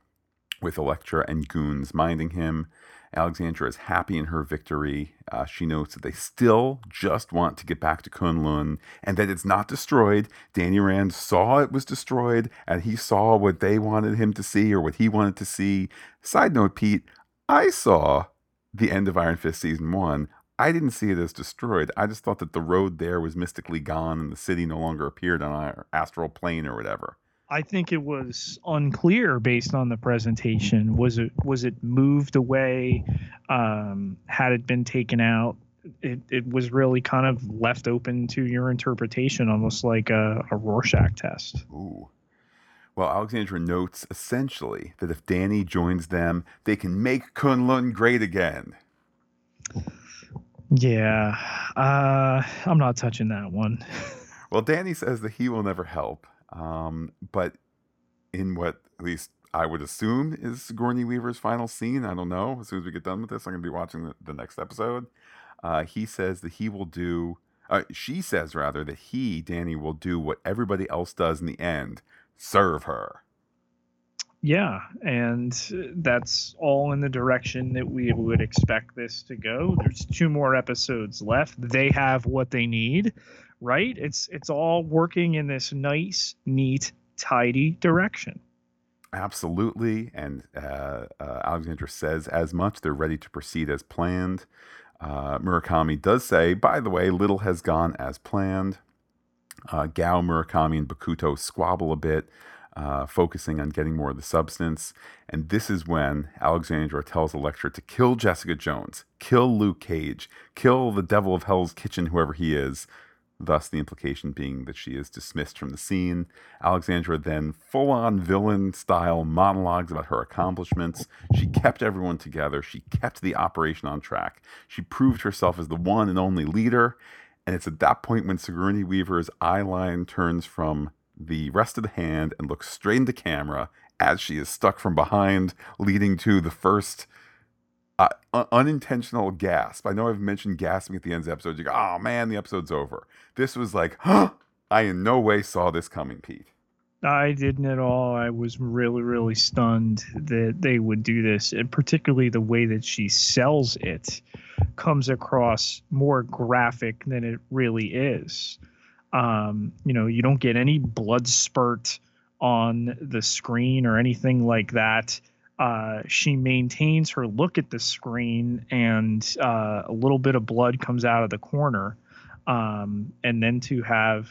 with Elektra and goons minding him. Alexandra is happy in her victory. Uh, she notes that they still just want to get back to Kunlun and that it's not destroyed. Danny Rand saw it was destroyed and he saw what they wanted him to see or what he wanted to see. Side note, Pete, I saw the end of Iron Fist season one. I didn't see it as destroyed. I just thought that the road there was mystically gone and the city no longer appeared on our astral plane or whatever. I think it was unclear based on the presentation. Was it was it moved away? Um, had it been taken out? It, it was really kind of left open to your interpretation, almost like a, a Rorschach test. Ooh. Well, Alexandra notes essentially that if Danny joins them, they can make Kunlun great again. Yeah, uh, I'm not touching that one. well, Danny says that he will never help, um, but in what at least I would assume is Sigourney Weaver's final scene, I don't know. As soon as we get done with this, I'm going to be watching the, the next episode. Uh, he says that he will do. Uh, she says rather that he, Danny, will do what everybody else does in the end: serve her. Yeah, and that's all in the direction that we would expect this to go. There's two more episodes left. They have what they need, right? It's it's all working in this nice, neat, tidy direction. Absolutely, and uh, uh, Alexandra says as much. They're ready to proceed as planned. Uh, Murakami does say, by the way, little has gone as planned. Uh, Gao, Murakami, and Bakuto squabble a bit uh, focusing on getting more of the substance. And this is when Alexandra tells Elektra to kill Jessica Jones, kill Luke Cage, kill the devil of Hell's Kitchen, whoever he is. Thus, the implication being that she is dismissed from the scene. Alexandra then full on villain style monologues about her accomplishments. She kept everyone together. She kept the operation on track. She proved herself as the one and only leader. And it's at that point when Sigourney Weaver's eye line turns from the rest of the hand and looks straight into camera as she is stuck from behind, leading to the first uh, un- unintentional gasp. I know I've mentioned gasping at the end of episodes. You go, oh man, the episode's over. This was like, huh? I in no way saw this coming, Pete. I didn't at all. I was really, really stunned that they would do this, and particularly the way that she sells it comes across more graphic than it really is. Um, you know, you don't get any blood spurt on the screen or anything like that. Uh, she maintains her look at the screen, and uh, a little bit of blood comes out of the corner. Um, and then to have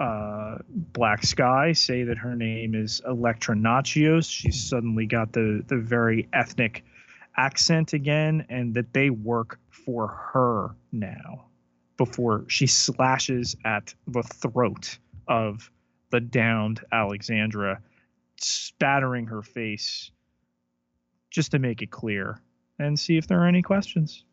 uh, Black Sky say that her name is Elektra Natchios, she's suddenly got the the very ethnic accent again, and that they work for her now before she slashes at the throat of the downed Alexandra, spattering her face just to make it clear and see if there are any questions.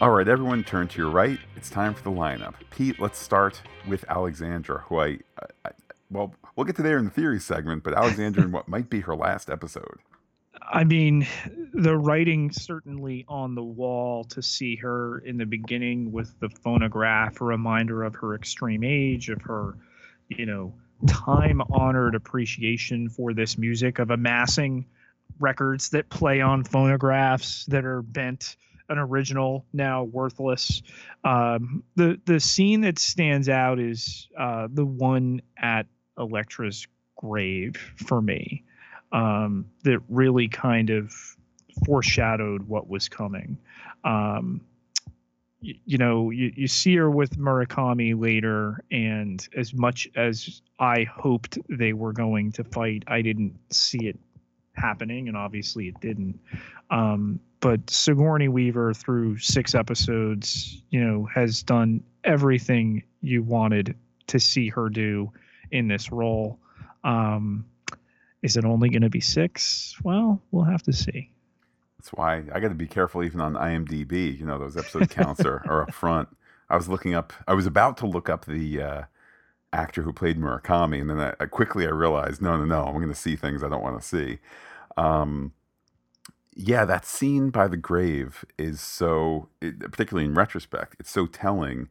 All right, everyone, turn to your right. It's time for the lineup. Pete, let's start with Alexandra, who I, I well, we'll get to there in the theory segment, but Alexandra in what might be her last episode. I mean, the writing certainly on the wall to see her in the beginning with the phonograph, a reminder of her extreme age, of her, you know, time honored appreciation for this music, of amassing records that play on phonographs that are bent an original now worthless. Um, the the scene that stands out is uh, the one at Elektra's grave for me um, that really kind of foreshadowed what was coming. Um, you, you, know, you, you see her with Murakami later, and as much as I hoped they were going to fight, I didn't see it happening, and obviously it didn't. Um, but Sigourney Weaver, through six episodes, you know, has done everything you wanted to see her do in this role. Um, is it only going to be six? Well, we'll have to see. That's why I got to be careful even on IMDb. You know, those episode counts are, are up front. I was looking up, I was about to look up the uh, actor who played Murakami, and then I, I quickly I realized, no, no, no, I'm going to see things I don't want to see. Um, yeah, that scene by the grave is so, it, particularly in retrospect, it's so telling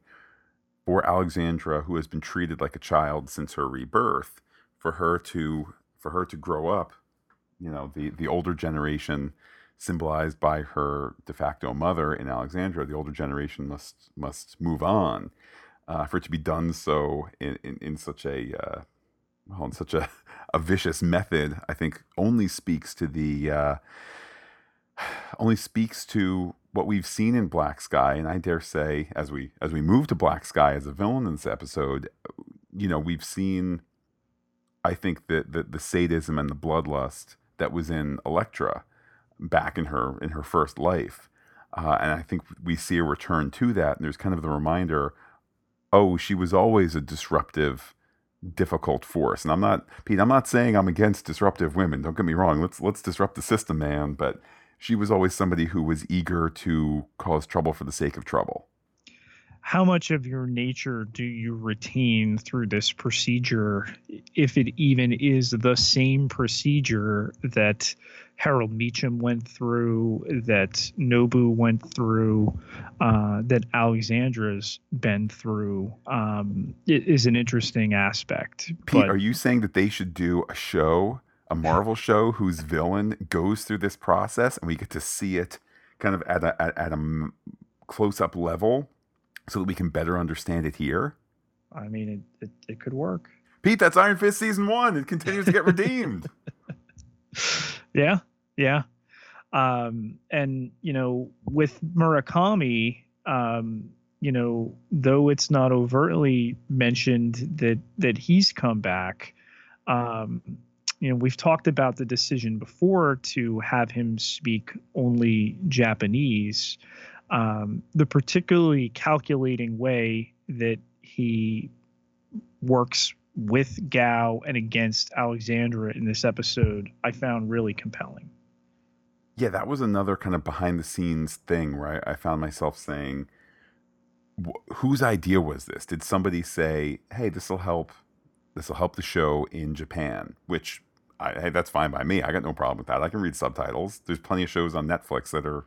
for Alexandra, who has been treated like a child since her rebirth, for her to for her to grow up, you know, the the older generation symbolized by her de facto mother in Alexandra, the older generation must must move on. Uh, for it to be done so in, in, in such a uh, well, in such a, a vicious method, I think only speaks to the uh, only speaks to what we've seen in Black Sky, and I dare say, as we as we move to Black Sky as a villain in this episode, you know, we've seen, I think that the, the sadism and the bloodlust that was in Elektra back in her in her first life, uh, and I think we see a return to that. And there's kind of the reminder, oh, she was always a disruptive, difficult force. And I'm not, Pete. I'm not saying I'm against disruptive women. Don't get me wrong. Let's let's disrupt the system, man. But she was always somebody who was eager to cause trouble for the sake of trouble. How much of your nature do you retain through this procedure, if it even is the same procedure that Harold Meachum went through, that Nobu went through, uh, that Alexandra's been through? Um, it is an interesting aspect. Pete, but, are you saying that they should do a show a Marvel show whose villain goes through this process, and we get to see it kind of at a at, at a close up level, so that we can better understand it here. I mean, it, it, it could work. Pete, that's Iron Fist season one. It continues to get redeemed. yeah, yeah. Um, and you know, with Murakami, um, you know, though it's not overtly mentioned that that he's come back, um, you know, we've talked about the decision before to have him speak only Japanese. Um, the particularly calculating way that he works with Gao and against Alexandra in this episode, I found really compelling. Yeah, that was another kind of behind the scenes thing where I, I found myself saying, whose idea was this? Did somebody say, "Hey, this will help this will help the show in Japan," which I, hey, that's fine by me. I got no problem with that. I can read subtitles. There's plenty of shows on Netflix that are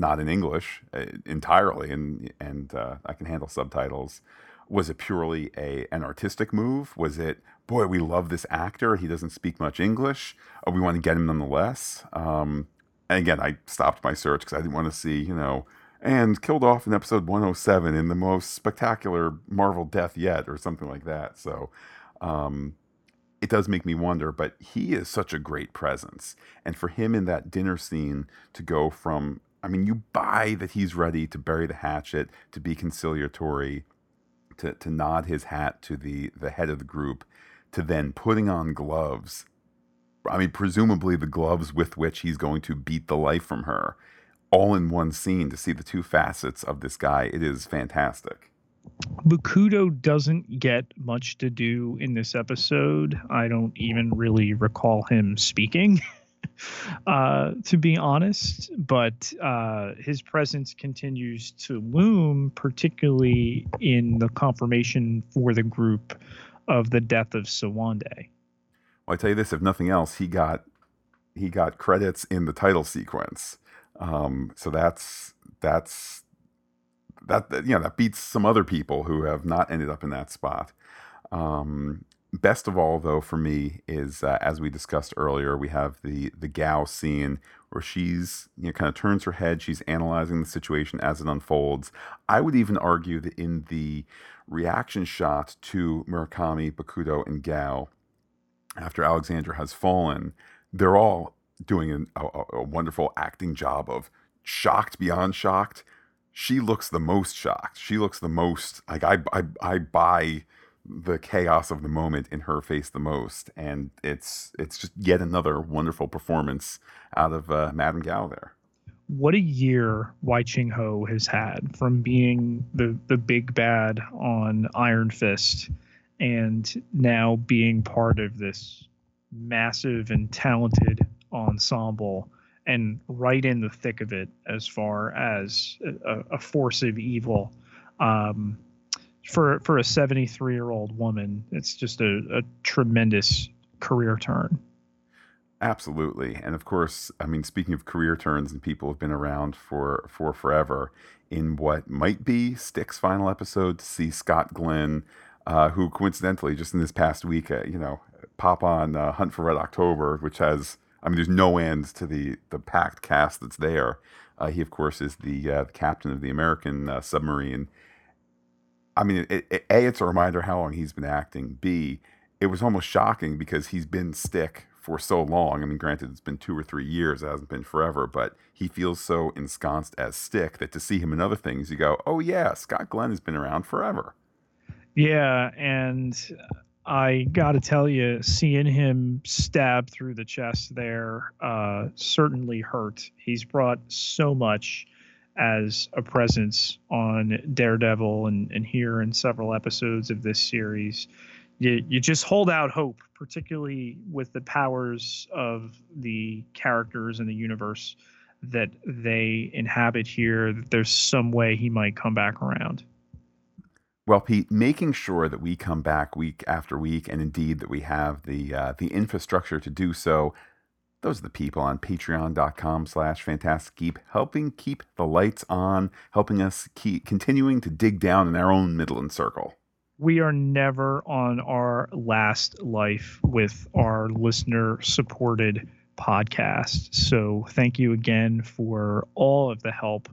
not in English uh, entirely, and and uh, I can handle subtitles. Was it purely a an artistic move? Was it boy, we love this actor. He doesn't speak much English. Oh, we want to get him nonetheless. Um, and again, I stopped my search because I didn't want to see you know and killed off in episode 107 in the most spectacular Marvel death yet, or something like that. So. Um, it does make me wonder, but he is such a great presence. And for him in that dinner scene to go from, I mean, you buy that he's ready to bury the hatchet, to be conciliatory, to, to nod his hat to the, the head of the group, to then putting on gloves. I mean, presumably the gloves with which he's going to beat the life from her, all in one scene to see the two facets of this guy. It is fantastic. Bakuto doesn't get much to do in this episode. I don't even really recall him speaking, uh, to be honest. But uh, his presence continues to loom, particularly in the confirmation for the group of the death of Sowande. Well, I tell you this: if nothing else, he got he got credits in the title sequence. Um, so that's that's that, that you know that beats some other people who have not ended up in that spot. Um, best of all, though, for me is uh, as we discussed earlier, we have the the Gao scene where she's you know kind of turns her head, she's analyzing the situation as it unfolds. I would even argue that in the reaction shot to Murakami, Bakuto, and Gao after Alexandra has fallen, they're all doing an, a, a wonderful acting job of shocked beyond shocked she looks the most shocked. She looks the most like I I I buy the chaos of the moment in her face the most, and it's it's just yet another wonderful performance out of uh, Madame Gao there. What a year Wai Ching Ho has had from being the the big bad on Iron Fist, and now being part of this massive and talented ensemble and right in the thick of it as far as a, a force of evil. Um, for for a 73 year old woman, it's just a, a tremendous career turn. Absolutely, and of course, I mean, speaking of career turns and people have been around for for forever. In what might be Stick's final episode, to see Scott Glenn, uh, who coincidentally just in this past week, uh, you know, pop on uh, Hunt for Red October, which has I mean, there's no end to the the packed cast that's there. Uh, he, of course, is the, uh, the captain of the American uh, submarine. I mean, it, it, a, it's a reminder how long he's been acting. B, it was almost shocking because he's been stick for so long. I mean, granted, it's been two or three years, it hasn't been forever, but he feels so ensconced as Stick that to see him in other things, you go, oh, yeah, Scott Glenn has been around forever. Yeah. And I got to tell you, seeing him stab through the chest there uh, certainly hurt. He's brought so much as a presence on Daredevil and, and here in several episodes of this series. You, you just hold out hope, particularly with the powers of the characters in the universe that they inhabit here, that there's some way he might come back around. Well, Pete, making sure that we come back week after week, and indeed that we have the uh, the infrastructure to do so, those are the people on patreon.com slash Phantastic Geek helping keep the lights on helping us keep continuing to dig down in our own midland circle. We are never on our last life with our listener supported podcast. So thank you again for all of the help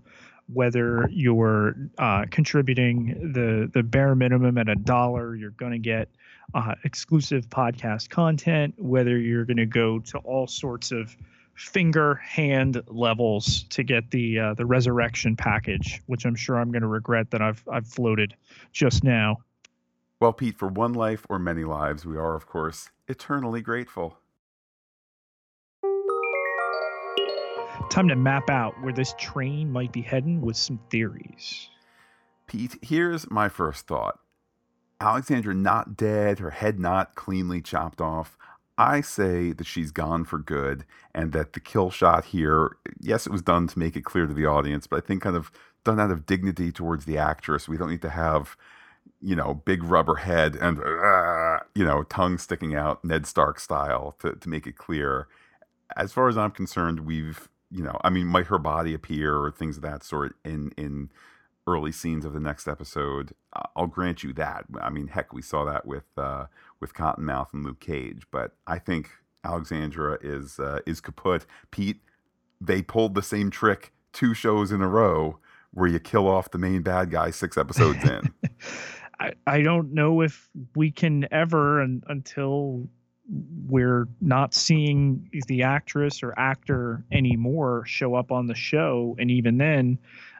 whether you're uh, contributing the the bare minimum at a dollar you're going to get uh, exclusive podcast content, whether you're going to go to all sorts of finger hand levels to get the uh, the resurrection package, which I'm sure I'm going to regret that I've I've floated just now. Well, Pete, for one life or many lives, we are of course eternally grateful. Time to map out where this train might be heading with some theories. Pete, here's my first thought. Alexandra not dead, her head not cleanly chopped off. I say that she's gone for good and that the kill shot here, yes, it was done to make it clear to the audience, but I think kind of done out of dignity towards the actress. We don't need to have, you know, big rubber head and, uh, you know, tongue sticking out Ned Stark style to, to make it clear. As far as I'm concerned, we've, you know, I mean, might her body appear or things of that sort in, in, early scenes of the next episode. I'll grant you that. I mean, heck, we saw that with uh, with Cottonmouth and Luke Cage. But I think Alexandra is uh, is kaput. Pete, they pulled the same trick two shows in a row where you kill off the main bad guy six episodes in. I, I don't know if we can ever un, until we're not seeing the actress or actor anymore show up on the show and even then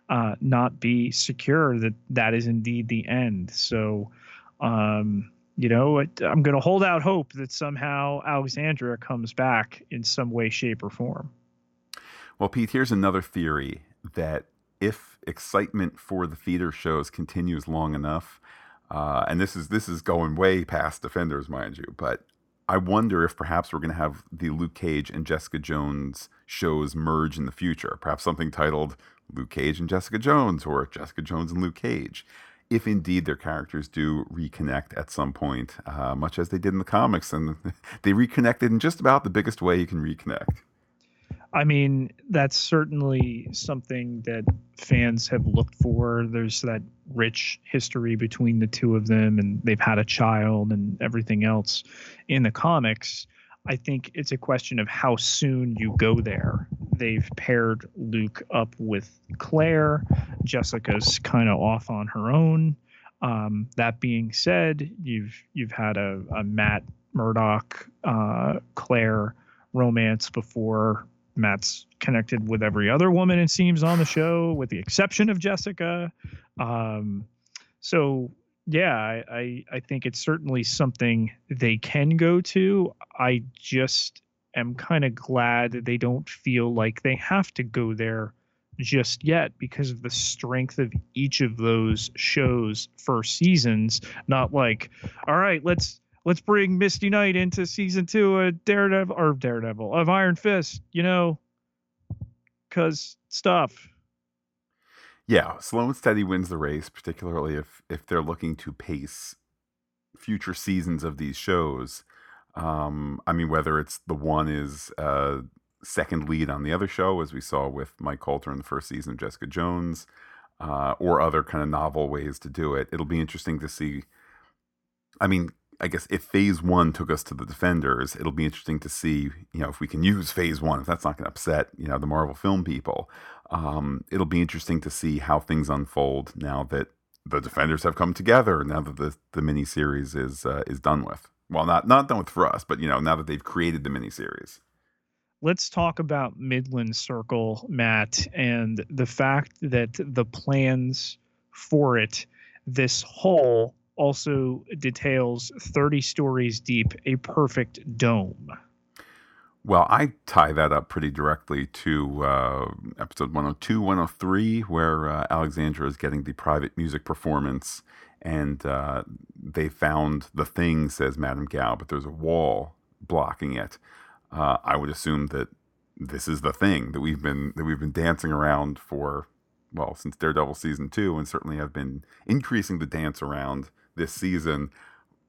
uh, not be secure that that is indeed the end. So, um, you know, I'm going to hold out hope that somehow Alexandra comes back in some way, shape, or form. Well, Pete, here's another theory that if excitement for the theater shows continues long enough, uh, and this is this is going way past Defenders, mind you, but I wonder if perhaps we're going to have the Luke Cage and Jessica Jones shows merge in the future. Perhaps something titled Luke Cage and Jessica Jones or Jessica Jones and Luke Cage, if indeed their characters do reconnect at some point, uh, much as they did in the comics. And they reconnected in just about the biggest way you can reconnect. I mean, that's certainly something that fans have looked for. There's that rich history between the two of them, and they've had a child and everything else in the comics. I think it's a question of how soon you go there. They've paired Luke up with Claire. Jessica's kind of off on her own. Um, that being said, you've you've had a, a Matt Murdock uh, Claire romance before. Matt's connected with every other woman it seems on the show, with the exception of Jessica. Um, so yeah, I, I, I think it's certainly something they can go to. I just am kind of glad that they don't feel like they have to go there just yet because of the strength of each of those shows first seasons. Not like, all right, let's let's bring Misty Knight into season two of Daredevil or Daredevil of Iron Fist, you know, because stuff yeah, slow and steady wins the race, particularly if if they're looking to pace future seasons of these shows. Um, I mean, whether it's the one is uh, second lead on the other show, as we saw with Mike Colter in the first season of Jessica Jones, uh, or other kind of novel ways to do it. It'll be interesting to see. I mean, I guess if phase one took us to the Defenders, it'll be interesting to see, you know, if we can use phase one, if that's not going to upset, you know, the Marvel film people. Um, it'll be interesting to see how things unfold now that the Defenders have come together, now that the, the miniseries is, uh, is done with. Well, not not done with for us, but you know, now that they've created the miniseries. Let's talk about Midland Circle, Matt, and the fact that the plans for it, this whole also details 30 stories deep, a perfect dome. Well, I tie that up pretty directly to uh, episode 102, 103, where uh, Alexandra is getting the private music performance, and uh, they found the thing, says Madame Gao, but there's a wall blocking it. Uh, I would assume that this is the thing that we've been that we've been dancing around for well since Daredevil season two, and certainly have been increasing the dance around this season.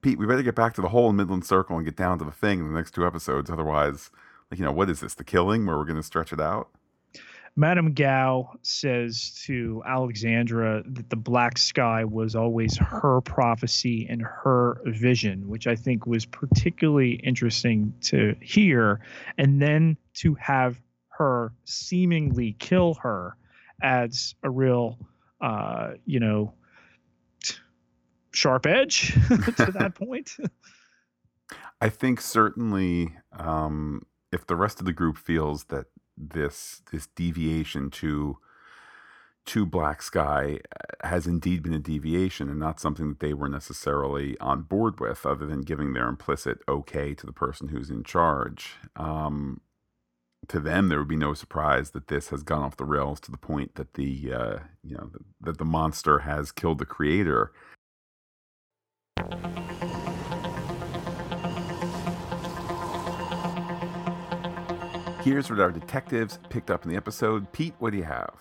Pete, we better get back to the whole Midland Circle and get down to the thing in the next two episodes. Otherwise, like, you know, what is this? The killing where we're going to stretch it out? Madame Gao says to Alexandra that the black sky was always her prophecy and her vision, which I think was particularly interesting to hear. And then to have her seemingly kill her adds a real, uh, you know, sharp edge to that point. I think certainly um, if the rest of the group feels that this this deviation to to black sky uh, has indeed been a deviation and not something that they were necessarily on board with other than giving their implicit okay to the person who's in charge um, to them there would be no surprise that this has gone off the rails to the point that the uh, you know that the monster has killed the creator Here's what our detectives picked up in the episode. Pete, what do you have?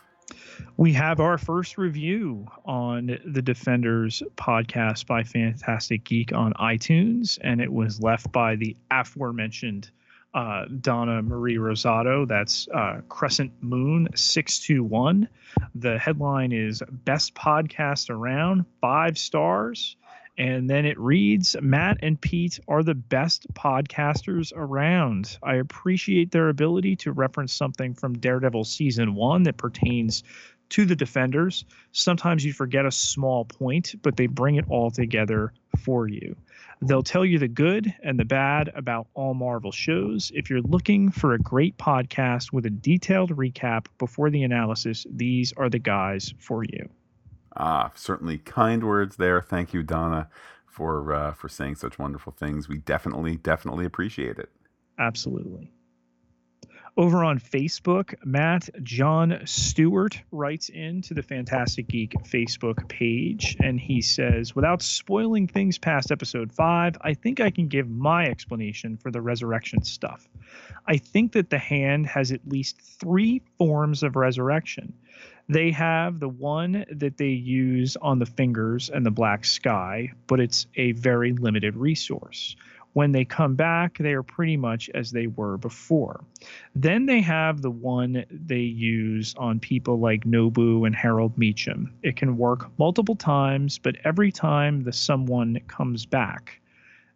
We have our first review on the Defenders podcast by Phantastic Geek on iTunes, and it was left by the aforementioned uh, Donna Marie Rosado. That's uh, Crescent Moon 621. The headline is Best Podcast Around, five stars. And then it reads Matt and Pete are the best podcasters around. I appreciate their ability to reference something from Daredevil season one that pertains to the defenders. Sometimes you forget a small point, but they bring it all together for you. They'll tell you the good and the bad about all Marvel shows. If you're looking for a great podcast with a detailed recap before the analysis, these are the guys for you. Ah, certainly kind words there. Thank you, Donna, for uh, for saying such wonderful things. We definitely, definitely appreciate it. Absolutely. Over on Facebook, Matt John Stewart writes into the Phantastic Geek Facebook page and he says, Without spoiling things past episode five, I think I can give my explanation for the resurrection stuff. I think that the hand has at least three forms of resurrection. They have the one that they use on the fingers and the black sky, but it's a very limited resource. When they come back, they are pretty much as they were before. Then they have the one they use on people like Nobu and Harold Meachum. It can work multiple times, but every time the someone comes back,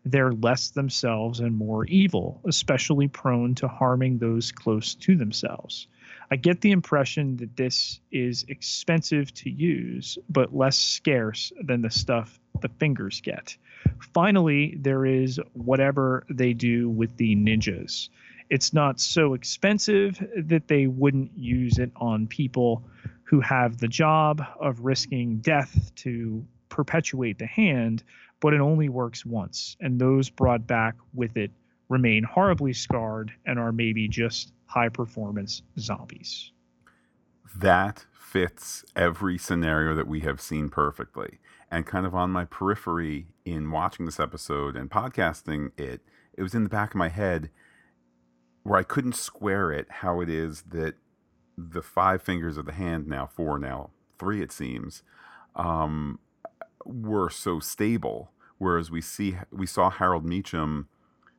they're less themselves and more evil, especially prone to harming those close to themselves. I get the impression that this is expensive to use, but less scarce than the stuff the fingers get. Finally, there is whatever they do with the ninjas. It's not so expensive that they wouldn't use it on people who have the job of risking death to perpetuate the hand, but it only works once, and those brought back with it remain horribly scarred and are maybe just high performance zombies. That fits every scenario that we have seen perfectly. And kind of on my periphery in watching this episode and podcasting it, it was in the back of my head where I couldn't square it how it is that the five fingers of the hand, now four, now three, it seems, um, were so stable. Whereas we see we saw Harold Meachum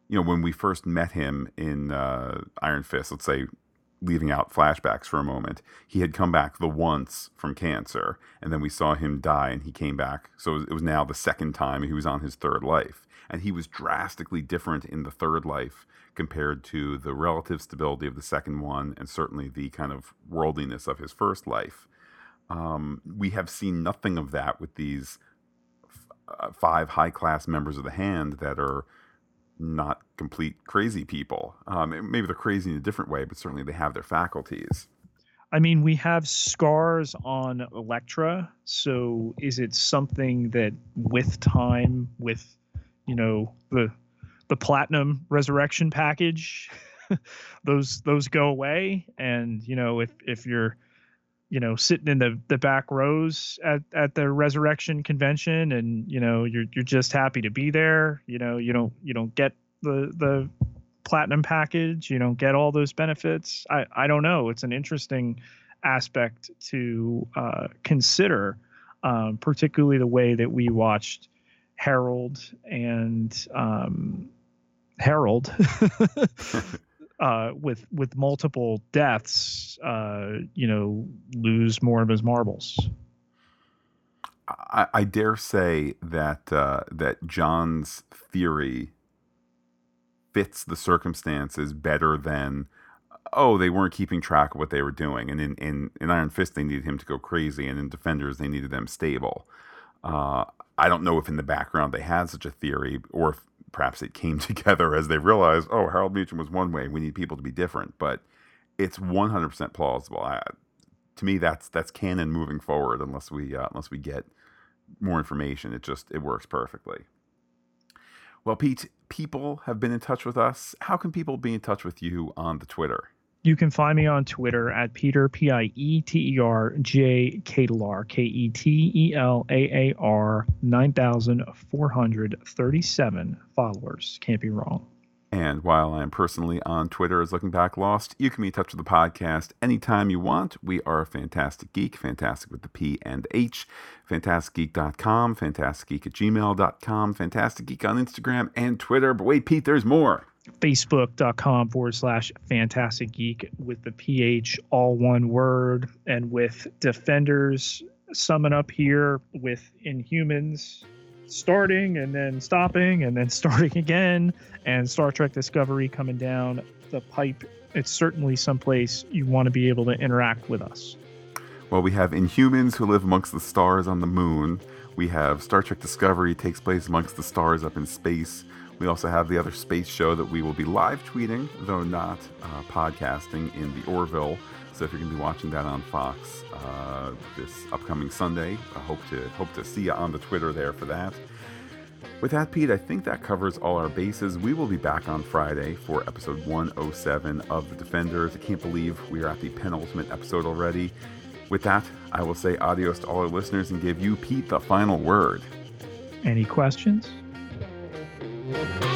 you know, when we first met him in uh, Iron Fist, let's say, leaving out flashbacks for a moment, he had come back the once from cancer, and then we saw him die, and he came back. So it was now the second time he was on his third life, and he was drastically different in the third life compared to the relative stability of the second one, and certainly the kind of worldliness of his first life. Um, we have seen nothing of that with these f- uh, five high class members of the hand that are not complete crazy people. Um, maybe they're crazy in a different way, but certainly they have their faculties. I mean, we have scars on Elektra. So is it something that with time, with, you know, the the platinum resurrection package, those those go away? And, you know, if if you're you know sitting in the the back rows at at the resurrection convention and you know you're you're just happy to be there. You know you don't you don't get the the platinum package. You don't get all those benefits. I i don't know. It's an interesting aspect to uh, consider um, particularly the way that we watched Harold and um, Harold uh, with with multiple deaths, uh, you know, lose more of his marbles. I, I dare say that uh, that John's theory fits the circumstances better than oh they weren't keeping track of what they were doing, and in in, in Iron Fist they needed him to go crazy, and in Defenders they needed them stable. Uh, I don't know if in the background they had such a theory, or if perhaps it came together as they realized, oh, Harold Meachum was one way. We need people to be different, but it's 100% plausible. I, to me, that's that's canon moving forward. Unless we uh, unless we get more information, it just it works perfectly. Well, Pete, people have been in touch with us. How can people be in touch with you on the Twitter? You can find me on Twitter at Pieter P I E T E R J Ketelaar K E T E L A A R nine thousand four hundred thirty seven followers. Can't be wrong. And while I'm personally on Twitter as Looking Back Lost, you can be in touch with the podcast anytime you want. We are Phantastic Geek, fantastic with the P and H, phantasticgeek.com, phantasticgeek at gmail.com, Phantastic Geek on Instagram and Twitter. But wait, Pete, there's more facebook.com forward slash Phantastic Geek with the ph all one word and with defenders. Summing up here with inhumans starting and then stopping and then starting again and star trek discovery coming down the pipe. It's certainly someplace you want to be able to interact with us. Well we have inhumans who live amongst the stars on the moon. We have star trek discovery takes place amongst the stars up in space we also have the other space show that we will be live tweeting, though not uh, podcasting, in the Orville. So if you're going to be watching that on Fox uh, this upcoming Sunday, I hope to hope to see you on the Twitter there for that. With that, Pete, I think that covers all our bases. We will be back on Friday for episode 107 of The Defenders. I can't believe we are at the penultimate episode already. With that, I will say adios to all our listeners and give you, Pete, the final word. Any questions? Thank you.